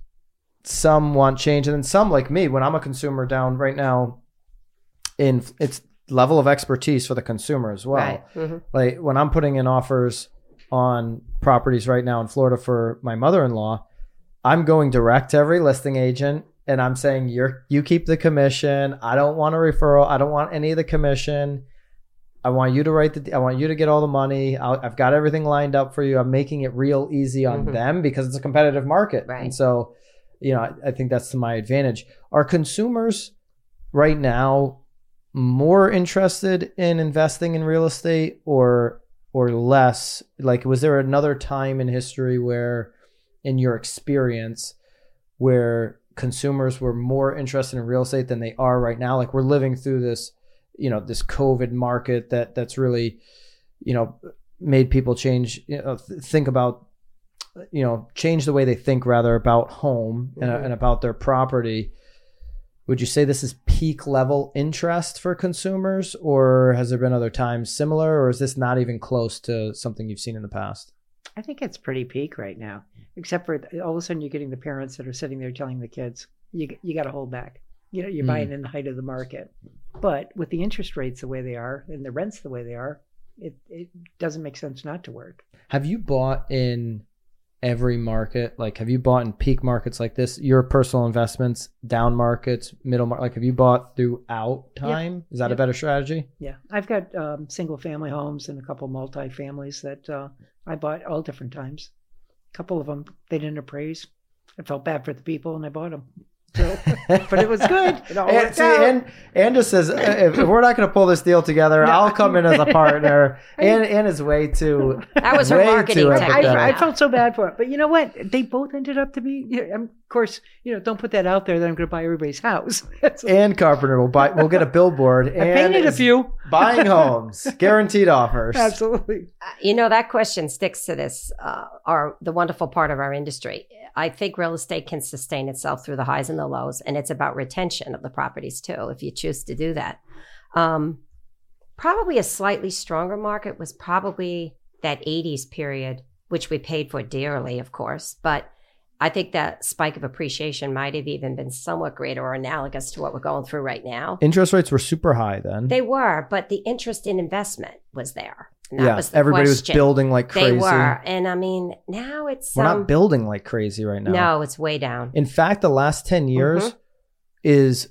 some want change and then some like me when i'm a consumer down right now in its level of expertise for the consumer as well Right. Mhm. like when i'm putting in offers on properties right now in florida for my mother-in-law i'm going direct to every listing agent and I'm saying you're you keep the commission. I don't want a referral. I don't want any of the commission. I want you to write the. I want you to get all the money. I'll, I've got everything lined up for you. I'm making it real easy on Mhm. them because it's a competitive market, Right. and so, you know, I, I think that's to my advantage. Are consumers right now more interested in investing in real estate or or less? Like, was there another time in history where, in your experience, where consumers were more interested in real estate than they are right now? Like, we're living through this, you know, this COVID market that that's really, you know, made people change, you know, th- think about, you know, change the way they think rather about home and, Mhm. and about their property. Would you say this is peak level interest for consumers, or has there been other times similar, or is this not even close to something you've seen in the past? I think it's pretty peak right now, except for all of a sudden you're getting the parents that are sitting there telling the kids, you, you got to hold back. You know, you're Mm. buying in the height of the market. But with the interest rates the way they are and the rents the way they are, it, it doesn't make sense not to work. Have you bought in every market? Like, have you bought in peak markets like this? Your personal investments, down markets, middle market. Like, have you bought throughout time? Is that a better strategy? Yeah. I've got um, single family homes and a couple multi families that uh, I bought all different times. Couple of them, they didn't appraise. I felt bad for the people and I bought them. So, but it was good. It all And, worked see, and, and just says, if, if we're not going to pull this deal together, No. I'll come in as a partner. <laughs> And and is way too. That was her marketing too technique. I, I felt so bad for it, but you know what? They both ended up to be. You know, of course, you know, don't put that out there that I'm going to buy everybody's house. <laughs> And Carpenter will buy. We'll get a billboard. <laughs> I and painted a few. Buying homes, guaranteed offers. Absolutely. You know, that question sticks to this, uh, our, the wonderful part of our industry. I think real estate can sustain itself through the highs and the lows, and it's about retention of the properties too, if you choose to do that. Um, probably a slightly stronger market was probably that 80s period, which we paid for dearly, of course. But I think that spike of appreciation might have even been somewhat greater or analogous to what we're going through right now. Interest rates were super high then. They were, but the interest in investment was there. That yeah, was everybody question. was building like crazy. They were, and I mean, now it's We're um, not building like crazy right now. No, it's way down. In fact, the last 10 years Mhm. is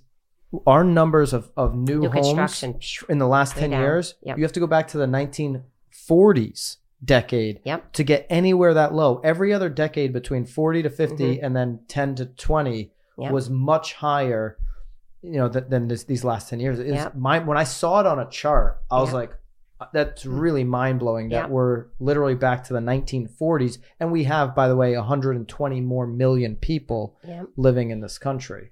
our numbers of, of new, New homes construction. in the last 10 down. years. Yep. You have to go back to the 1940s decade Yep. to get anywhere that low. Every other decade between 40 to 50 Mhm. and then 10 to 20 Yep. was much higher you know th- than this, these last 10 years. Yep. my, when I saw it on a chart, I was Yep. like Uh, that's hmm. really mind-blowing that Yep. we're literally back to the 1940s and we have by the way 120 more million people Yep. living in this country.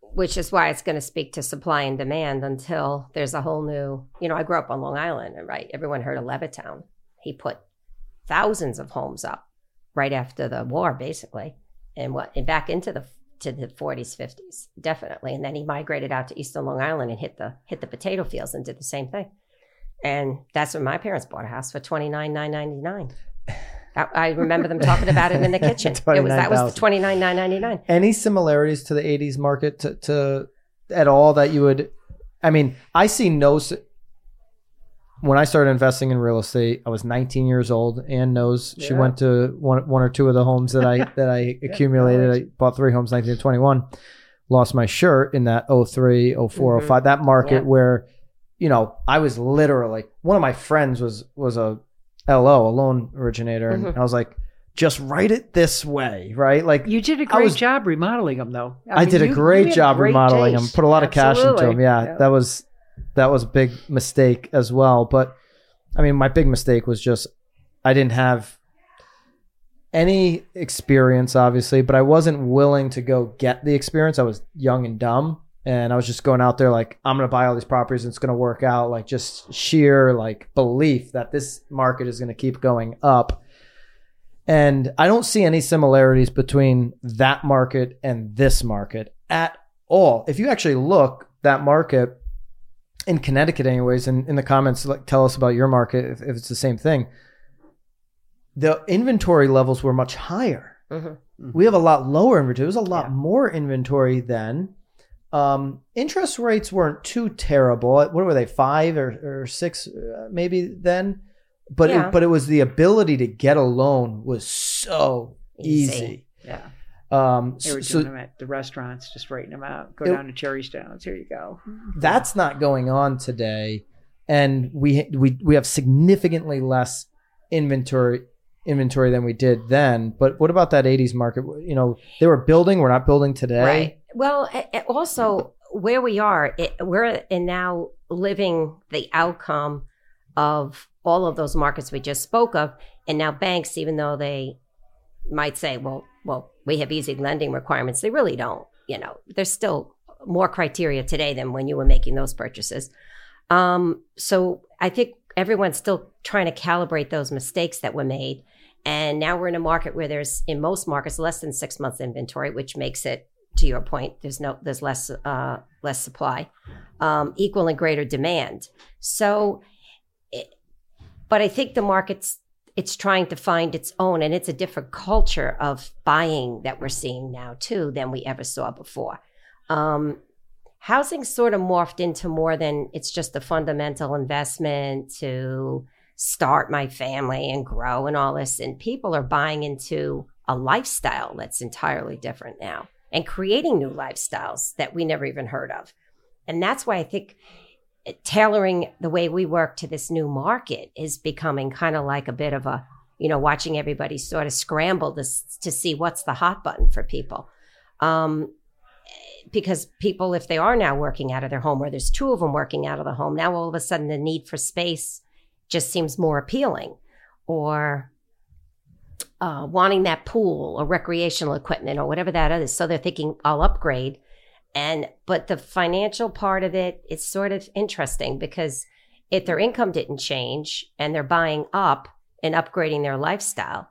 Which is why it's going to speak to supply and demand until there's a whole new. You know, I grew up on Long Island, and right, everyone heard of Levittown. He put thousands of homes up right after the war, basically, and what and back into the to the 40s, 50s, definitely. And then he migrated out to Eastern Long Island and hit the hit the potato fields and did the same thing. And that's when my parents bought a house for twenty nine nine ninety nine. I remember them talking about it in the kitchen. It was that was <laughs> the twenty nine nine ninety nine. Any similarities to the 80s market to, to at all that you would I mean, I see no when I started investing in real estate, I was 19 years old. Ann knows she Yeah. went to one, one or two of the homes that I that I <laughs> accumulated. I bought three homes 1921. Lost my shirt in that 03, 04, Mhm. 05, that market Yeah. where, you know, I was literally one of my friends was was a LO, a loan originator, and Mhm. I was like, just write it this way, right? Like You did a great was- job remodeling them, though. I, mean, did a you- great you had job great remodeling them. Put a lot of cash into them. Absolutely. Yeah, that was that was a big mistake as well. But I mean, my big mistake was just I didn't have any experience, obviously, but I wasn't willing to go get the experience. I was young and dumb, and I was just going out there like I'm gonna buy all these properties. and It's gonna work out. Like just sheer like belief that this market is gonna keep going up. And I don't see any similarities between that market and this market at all. If you actually look that market in Connecticut, anyways, and in the comments, like tell us about your market if, if it's the same thing. The inventory levels were much higher. Mhm. We have a lot lower inventory. There was a lot Yeah. more inventory then. Um, interest rates weren't too terrible. What were they? Five or, or six, uh, maybe then. But Yeah. it, but it was the ability to get a loan was so Easy. easy. Yeah. Um, They were so, doing them at the restaurants, just writing them out. Go It- down to Cherry Stones. Here you go. that's not going on today and we we we have significantly less inventory inventory than we did then but what about that 80s market you know they were building we're not building today Right. Well, also where we are, it, we're in now living the outcome of all of those markets we just spoke of, and now banks, even though they might say, "Well, well, we have easy lending requirements," they really don't. You know, there's still more criteria today than when you were making those purchases. Um, so I think everyone's still trying to calibrate those mistakes that were made. And now we're in a market where there's, in most markets, less than six months inventory, which makes it, to your point, there's no, there's less, uh, less supply, um, equal and greater demand. So, it, but I think the market's, it's trying to find its own, and it's a different culture of buying that we're seeing now too than we ever saw before. Um, housing sort of morphed into more than it's just a fundamental investment to start my family and grow and all this. And people are buying into a lifestyle that's entirely different now and creating new lifestyles that we never even heard of. And that's why I think tailoring the way we work to this new market is becoming kind of like a bit of a, you know, watching everybody sort of scramble to, to see what's the hot button for people. Um, because people, if they are now working out of their home, or there's two of them working out of the home, now all of a sudden the need for space just seems more appealing, or uh, wanting that pool or recreational equipment or whatever that is. So they're thinking, I'll upgrade. And, but the financial part of it, it is sort of interesting because if their income didn't change and they're buying up and upgrading their lifestyle,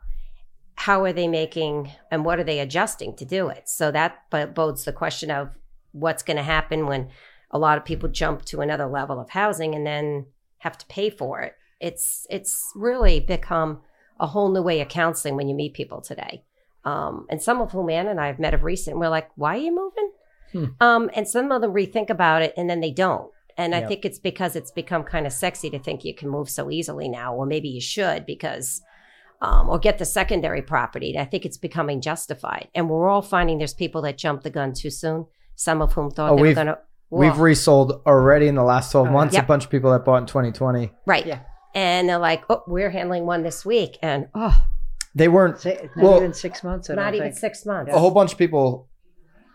how are they making and what are they adjusting to do it? So that bo- bodes the question of what's going to happen when a lot of people jump to another level of housing and then have to pay for it. It's it's really become a whole new way of counseling when you meet people today. Um, and some of whom Ann and I have met of recent, we're like, why are you moving? Hmm. Um, and some of them rethink about it and then they don't. And I think it's because it's become kind of sexy to think you can move so easily now, or maybe you should because, um, or get the secondary property. I think it's becoming justified. And we're all finding there's people that jumped the gun too soon, some of whom thought Oh, they were we've- going to. we've resold already in the last 12 Oh, months Yep. a bunch of people that bought in 2020 right. Yeah. And they're like, oh, we're handling one this week. And oh, they weren't Say, not Well- even six months. I not don't even think. six months. a whole bunch of people,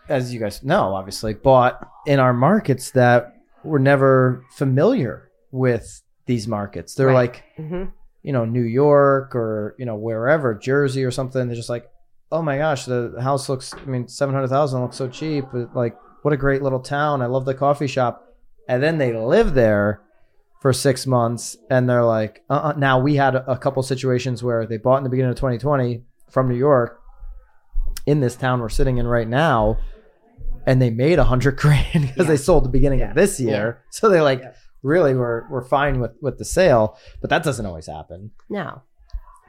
as you guys know, obviously, bought in our markets that were never familiar with these markets. They're Right. like, hmm you know, New York or, you know, wherever, Jersey or something. They're just like, oh my gosh, the house looks, I mean, 700,000 looks so cheap. But like, what a great little town. I love the coffee shop. And then they live there for six months and they're like, uh-uh. now we had a, a couple situations where they bought in the beginning of 2020 from New York in this town we're sitting in right now. And they made a hundred <laughs> grand because they sold the beginning Yeah. of this year. So they like Yeah. really were, were fine with, with the sale, but that doesn't always happen. No.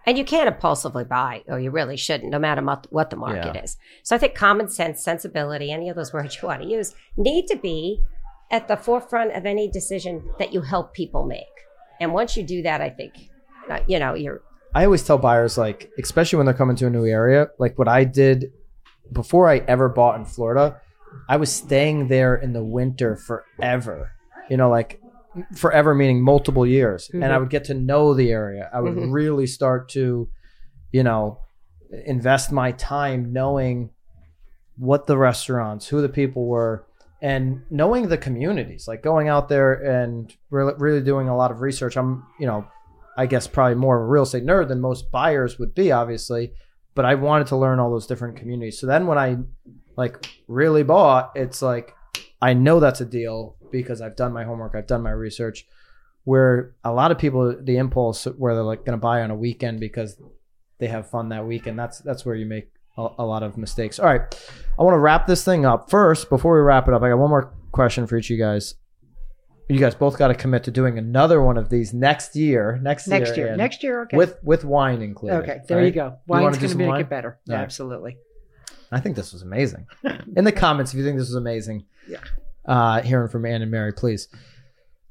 And you can't impulsively buy, or you really shouldn't, no matter what, what the market Yeah. is. So I think common sense, sensibility, any of those words you want to use, need to be at the forefront of any decision that you help people make. And once you do that, I think, uh, you know, you're I always tell buyers, like, especially when they're coming to a new area, like what I did before I ever bought in Florida, I was staying there in the winter forever. You know, like forever meaning multiple years. And I would get to know the area. I would Mhm. really start to, you know, invest my time knowing what the restaurants, who the people were, and knowing the communities, like going out there and really, really doing a lot of research. I'm, you know, I guess probably more of a real estate nerd than most buyers would be, obviously. But I wanted to learn all those different communities. So then when I like really bought, it's like I know that's a deal because I've done my homework, I've done my research. Where a lot of people, the impulse where they're like going to buy on a weekend because they have fun that weekend. That's that's where you make a, a lot of mistakes. All right, I want to wrap this thing up first. Before we wrap it up, I got one more question for each of you guys. You guys both got to commit to doing another one of these next year. Next, Next year. Ian, Next year. Okay. with with wine included. okay. There right? you go. Wine's going to make wine? it better. All right. Absolutely. I think this was amazing. <laughs> In the comments, if you think this was amazing, Yeah. uh, hearing from Ann and Mary, please.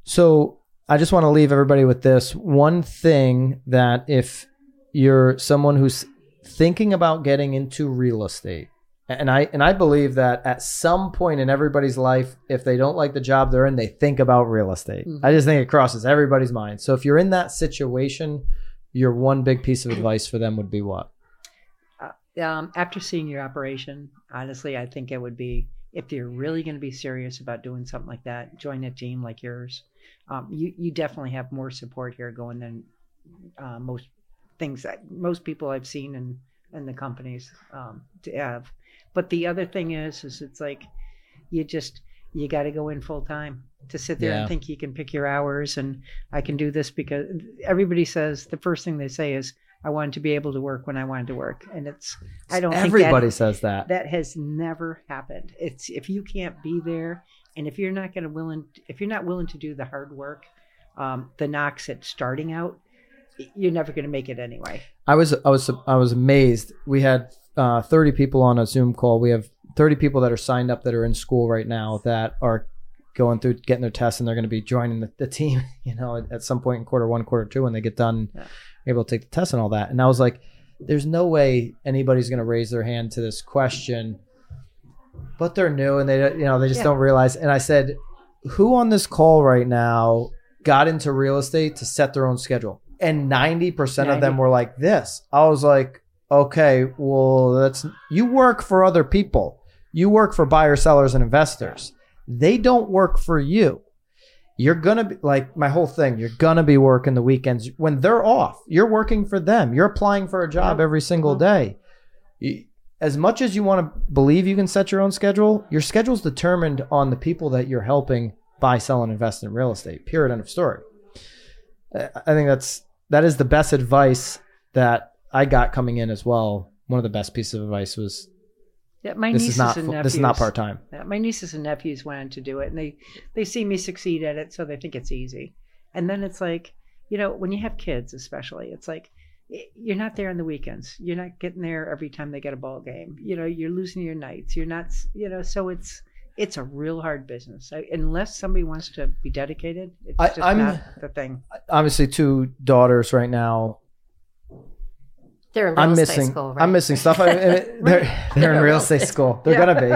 So I just want to leave everybody with this one thing that if you're someone who's thinking about getting into real estate And I and I believe that at some point in everybody's life, if they don't like the job they're in, they think about real estate. Mhm. I just think it crosses everybody's mind. So if you're in that situation, your one big piece of advice for them would be what? um, after seeing your operation, honestly, I think it would be if you're really going to be serious about doing something like that, join a team like yours. Um, you you definitely have more support here going than uh, most things that most people I've seen in in the companies um, to have. But the other thing is, is it's like you just you got to go in full time to sit there Yeah. and think you can pick your hours and I can do this because everybody says the first thing they say is I wanted to be able to work when I wanted to work, and it's I don't Everybody think says that. that, that has never happened. It's if you can't be there, and if you're not going to willing, if you're not willing to do the hard work, um, the knocks at starting out, you're never going to make it anyway. I was I was I was amazed. We had uh, 30 people on a Zoom call. We have 30 people that are signed up that are in school right now that are going through getting their tests and they're going to be joining the, the team. <laughs> You know, at, some point in quarter one, quarter two, when they get done, Yeah. able to take the test and all that. And I was like, there's no way anybody's going to raise their hand to this question, but they're new and they you know they just Yeah. don't realize. And I said, who on this call right now got into real estate to set their own schedule? And 90% of them were like this. I was like, okay, well, that's you work for other people. You work for buyers, sellers, and investors. They don't work for you. You're gonna be like my whole thing. You're gonna be working the weekends when they're off. You're working for them. You're applying for a job every single day. As much as you want to believe you can set your own schedule, your schedule's determined on the people that you're helping buy, sell, and invest in real estate. Period. End of story. I think that's that is the best advice that I got coming in as well. One of the best pieces of advice was Yeah, my this nieces is not and nephews. this is not part time. Yeah, my nieces and nephews wanted to do it, and they they see me succeed at it, so they think it's easy. And then it's like, you know, when you have kids, especially, it's like you're not there on the weekends. You're not getting there every time they get a ball game. You know, you're losing your nights. You're not, you know, so it's it's a real hard business. I, unless somebody wants to be dedicated, it's I- just I'm- not the thing. Obviously, two daughters right now. They're in real I'm estate missing. school, right? I'm missing stuff. I, <laughs> they're they're in real estate school. They're gonna be.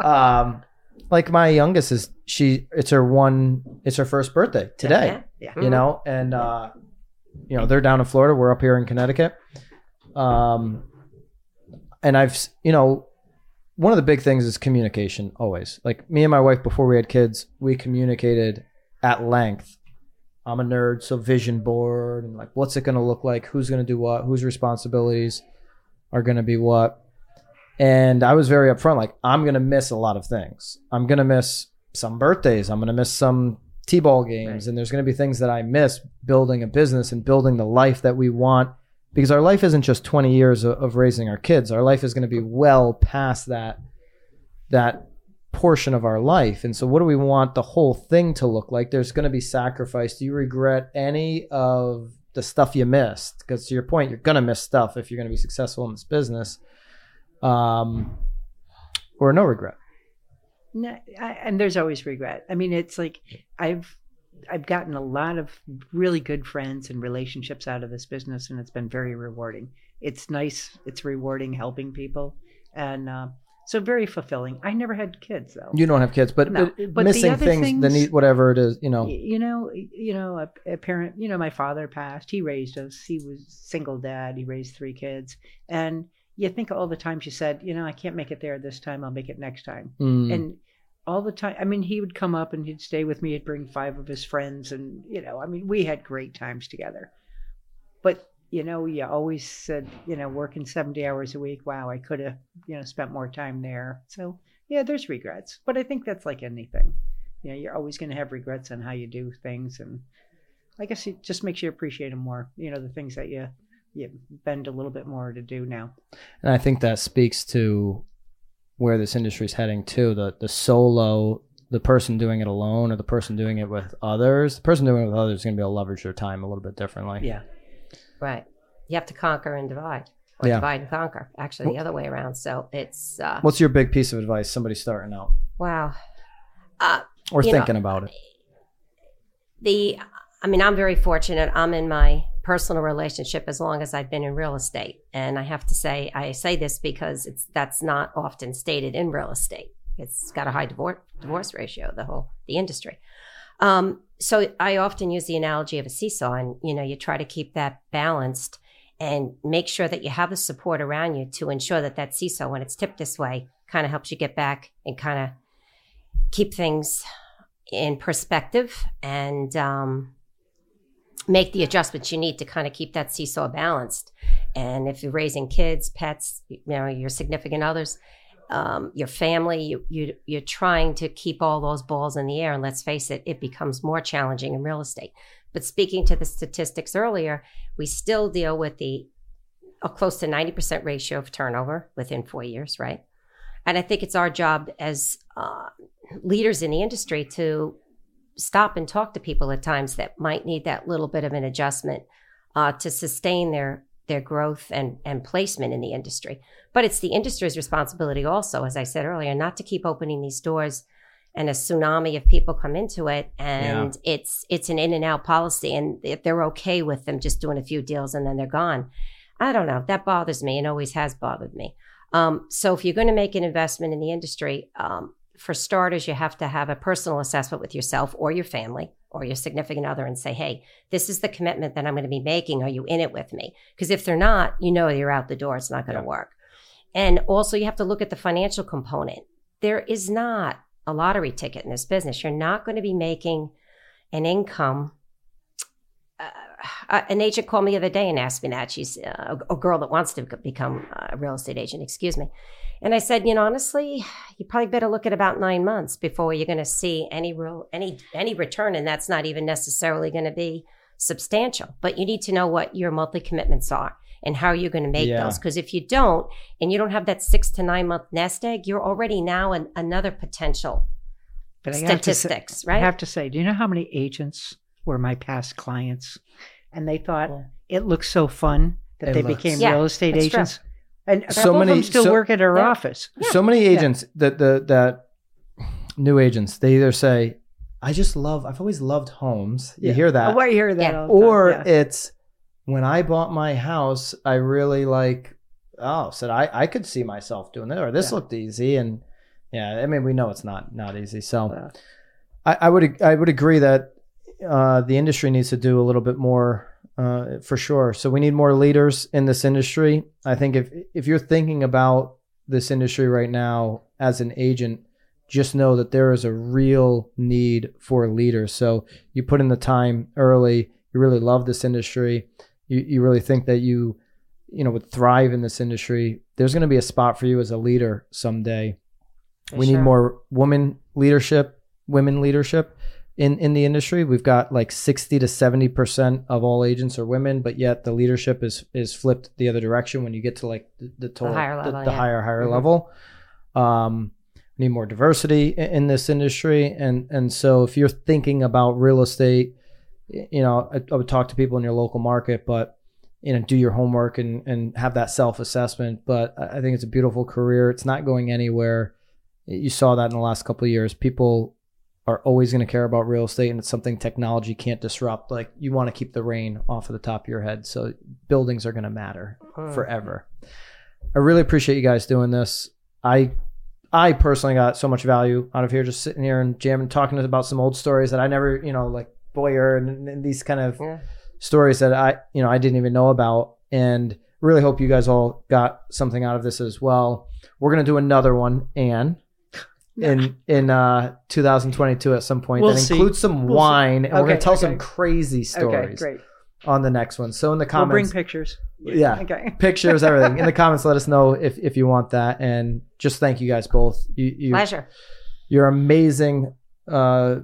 <laughs> Um, like my youngest is she. It's her one. It's her first birthday today. Yeah. you know and uh you know they're down in florida we're up here in connecticut um and i've you know one of the big things is communication always. Like me and my wife before we had kids we communicated at length. I'm a nerd so vision board and like what's it going to look like? Who's going to do what? Whose responsibilities are going to be what? And i was very upfront like i'm going to miss a lot of things. I'm going to miss some birthdays. I'm going to miss some t-ball games Right. and there's going to be things that i miss building a business and building the life that we want because our life isn't just 20 years of, of raising our kids. Our life is going to be well past that that portion of our life. And so what do we want the whole thing to look like? There's going to be sacrifice. Do you regret any of the stuff you missed? Because to your point you're going to miss stuff if you're going to be successful in this business. Um or no regret? No, I, and there's always regret. I mean, it's like I've I've gotten a lot of really good friends and relationships out of this business, and it's been very rewarding. It's nice. It's rewarding helping people, and uh, so very fulfilling. I never had kids though. you don't have kids but, No, but, but missing other things, the need whatever it is you know you know, you know, a, a parent. You know, my father passed. He raised us. He was single dad. He raised three kids, and you think all the times you said, you know, I can't make it there this time. I'll make it next time Mm. and all the time i mean he would come up and he'd stay with me he'd bring five of his friends and you know i mean we had great times together. But you know you always said you know working 70 hours a week wow i could have you know spent more time there. So yeah there's regrets but i think that's like anything. You know you're always going to have regrets on how you do things and i guess it just makes you appreciate them more you know the things that you you bend a little bit more to do now. And I think that speaks to where this industry is heading too. The the solo, the person doing it alone, or the person doing it with others. The person doing it with others is going to be able to leverage their time a little bit differently. yeah Right. You have to conquer and divide, or Yeah. divide and conquer. Actually, the other way around. So it's uh, What's your big piece of advice? Somebody starting out wow. Uh, or You know, thinking about it. the I mean, I'm very fortunate. I'm in my personal relationship as long as I've been in real estate. And I have to say, I say this because it's that's not often stated in real estate. It's got a high divorce divorce ratio, the whole the industry. Um, so I often use the analogy of a seesaw, and you know, you try to keep that balanced and make sure that you have the support around you to ensure that that seesaw, when it's tipped this way, kind of helps you get back and kind of keep things in perspective and um, make the adjustments you need to kind of keep that seesaw balanced. And if you're raising kids, pets, you know, your significant others, um, your family, you, you, you're trying to keep all those balls in the air. And let's face it, it becomes more challenging in real estate. But speaking to the statistics earlier, we still deal with the close to 90% ratio of turnover within four years, right? And I think it's our job as uh, leaders in the industry to stop and talk to people at times that might need that little bit of an adjustment uh, to sustain their their growth and and placement in the industry. But it's the industry's responsibility also, as I said earlier, not to keep opening these doors and a tsunami of people come into it and yeah. it's it's an in and out policy and if they're okay with them just doing a few deals and then they're gone. I don't know. That bothers me and always has bothered me. Um, so if you're going to make an investment in the industry, um, for starters, you have to have a personal assessment with yourself or your family or your significant other and say, hey, this is the commitment that I'm going to be making. Are you in it with me? Because if they're not, you know you're out the door. It's not going to yeah. work. And also, you have to look at the financial component. There is not a lottery ticket in this business. You're not going to be making an income. Uh, an agent called me the other day and asked me that. She's uh, a, a girl that wants to become a real estate agent, excuse me. And I said, you know, honestly, you probably better look at about nine months before you're going to see any real any any return, and that's not even necessarily going to be substantial. But you need to know what your monthly commitments are and how you're going to make yeah. those. Because if you don't, and you don't have that six to nine month nest egg, you're already now an, another potential statistics, say, right? I have to say, do you know how many agents were my past clients, and they thought yeah. it looks so fun that it they looks, became yeah, real estate agents? True. And so many still so, work at our office. Yeah. So many agents that the that new agents they either say, "I just love. I've always loved homes." You hear that? Oh, I hear that. or it's when I bought my house, I really like. Oh, said I I could see myself doing that, or this looked easy, and yeah, I mean we know it's not not easy. So, I, I would I would agree that uh, the industry needs to do a little bit more uh, for sure. So we need more leaders in this industry. I think if if you're thinking about this industry right now as an agent, just know that there is a real need for leaders. So you put in the time early. You really love this industry. You you really think that you you know would thrive in this industry. There's going to be a spot for you as a leader someday. For we sure. need more women leadership, women leadership in in the industry. We've got like 60 to 70% of all agents are women, but yet the leadership is is flipped the other direction when you get to like the, the total the higher level, the, the yeah. higher higher mm-hmm. level. Um we need more diversity in, in, this industry and and so if you're thinking about real estate, you know, I, I would talk to people in your local market, but you know, do your homework and and have that self-assessment, but I think it's a beautiful career. It's not going anywhere. You saw that in the last couple of years. People are always going to care about real estate and it's something technology can't disrupt. Like you want to keep the rain off of the top of your head. So buildings are going to matter uh-huh. forever. I really appreciate you guys doing this. I I personally got so much value out of here just sitting here and jamming talking about some old stories that I never, you know, like Boyer and, and these kind of yeah. stories that I, you know, I didn't even know about and really hope you guys all got something out of this as well. We're going to do another one, Ann in in uh 2022 at some point we'll that includes some we'll wine see. and okay, we're gonna tell okay. some crazy stories okay, on the next one. So in the comments we'll bring pictures. Yeah <laughs> okay. pictures everything. In the <laughs> comments let us know if if you want that and just thank you guys both. You, you pleasure. your amazing uh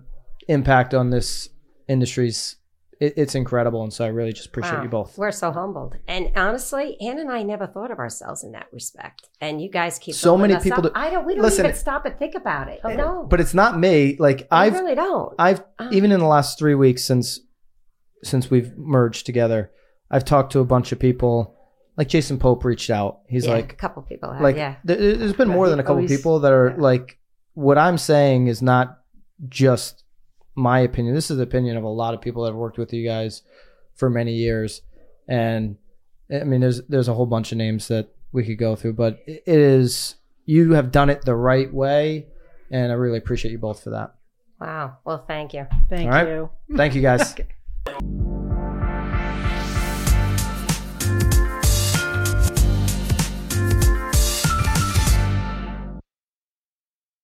impact on this industry's it, it's incredible. And so I really just appreciate wow. you both. We're so humbled. And honestly, Ann and I never thought of ourselves in that respect. And you guys keep so many people. To, I don't. We don't listen, even stop and think about it. Oh, no. But it's not me. Like I really don't. I've uh, even in the last three weeks since since we've merged together, I've talked to a bunch of people. Like Jason Pope reached out. He's yeah, like a couple people. Have, like yeah. there, has been more than a couple always, people that are yeah. like what I'm saying is not just my opinion. This is the opinion of a lot of people that have worked with you guys for many years. and I mean, there's there's a whole bunch of names that we could go through, but it is you have done it the right way, and I really appreciate you both for that. Wow. Well, thank you. Thank All right. you. Thank you guys. Okay. <laughs>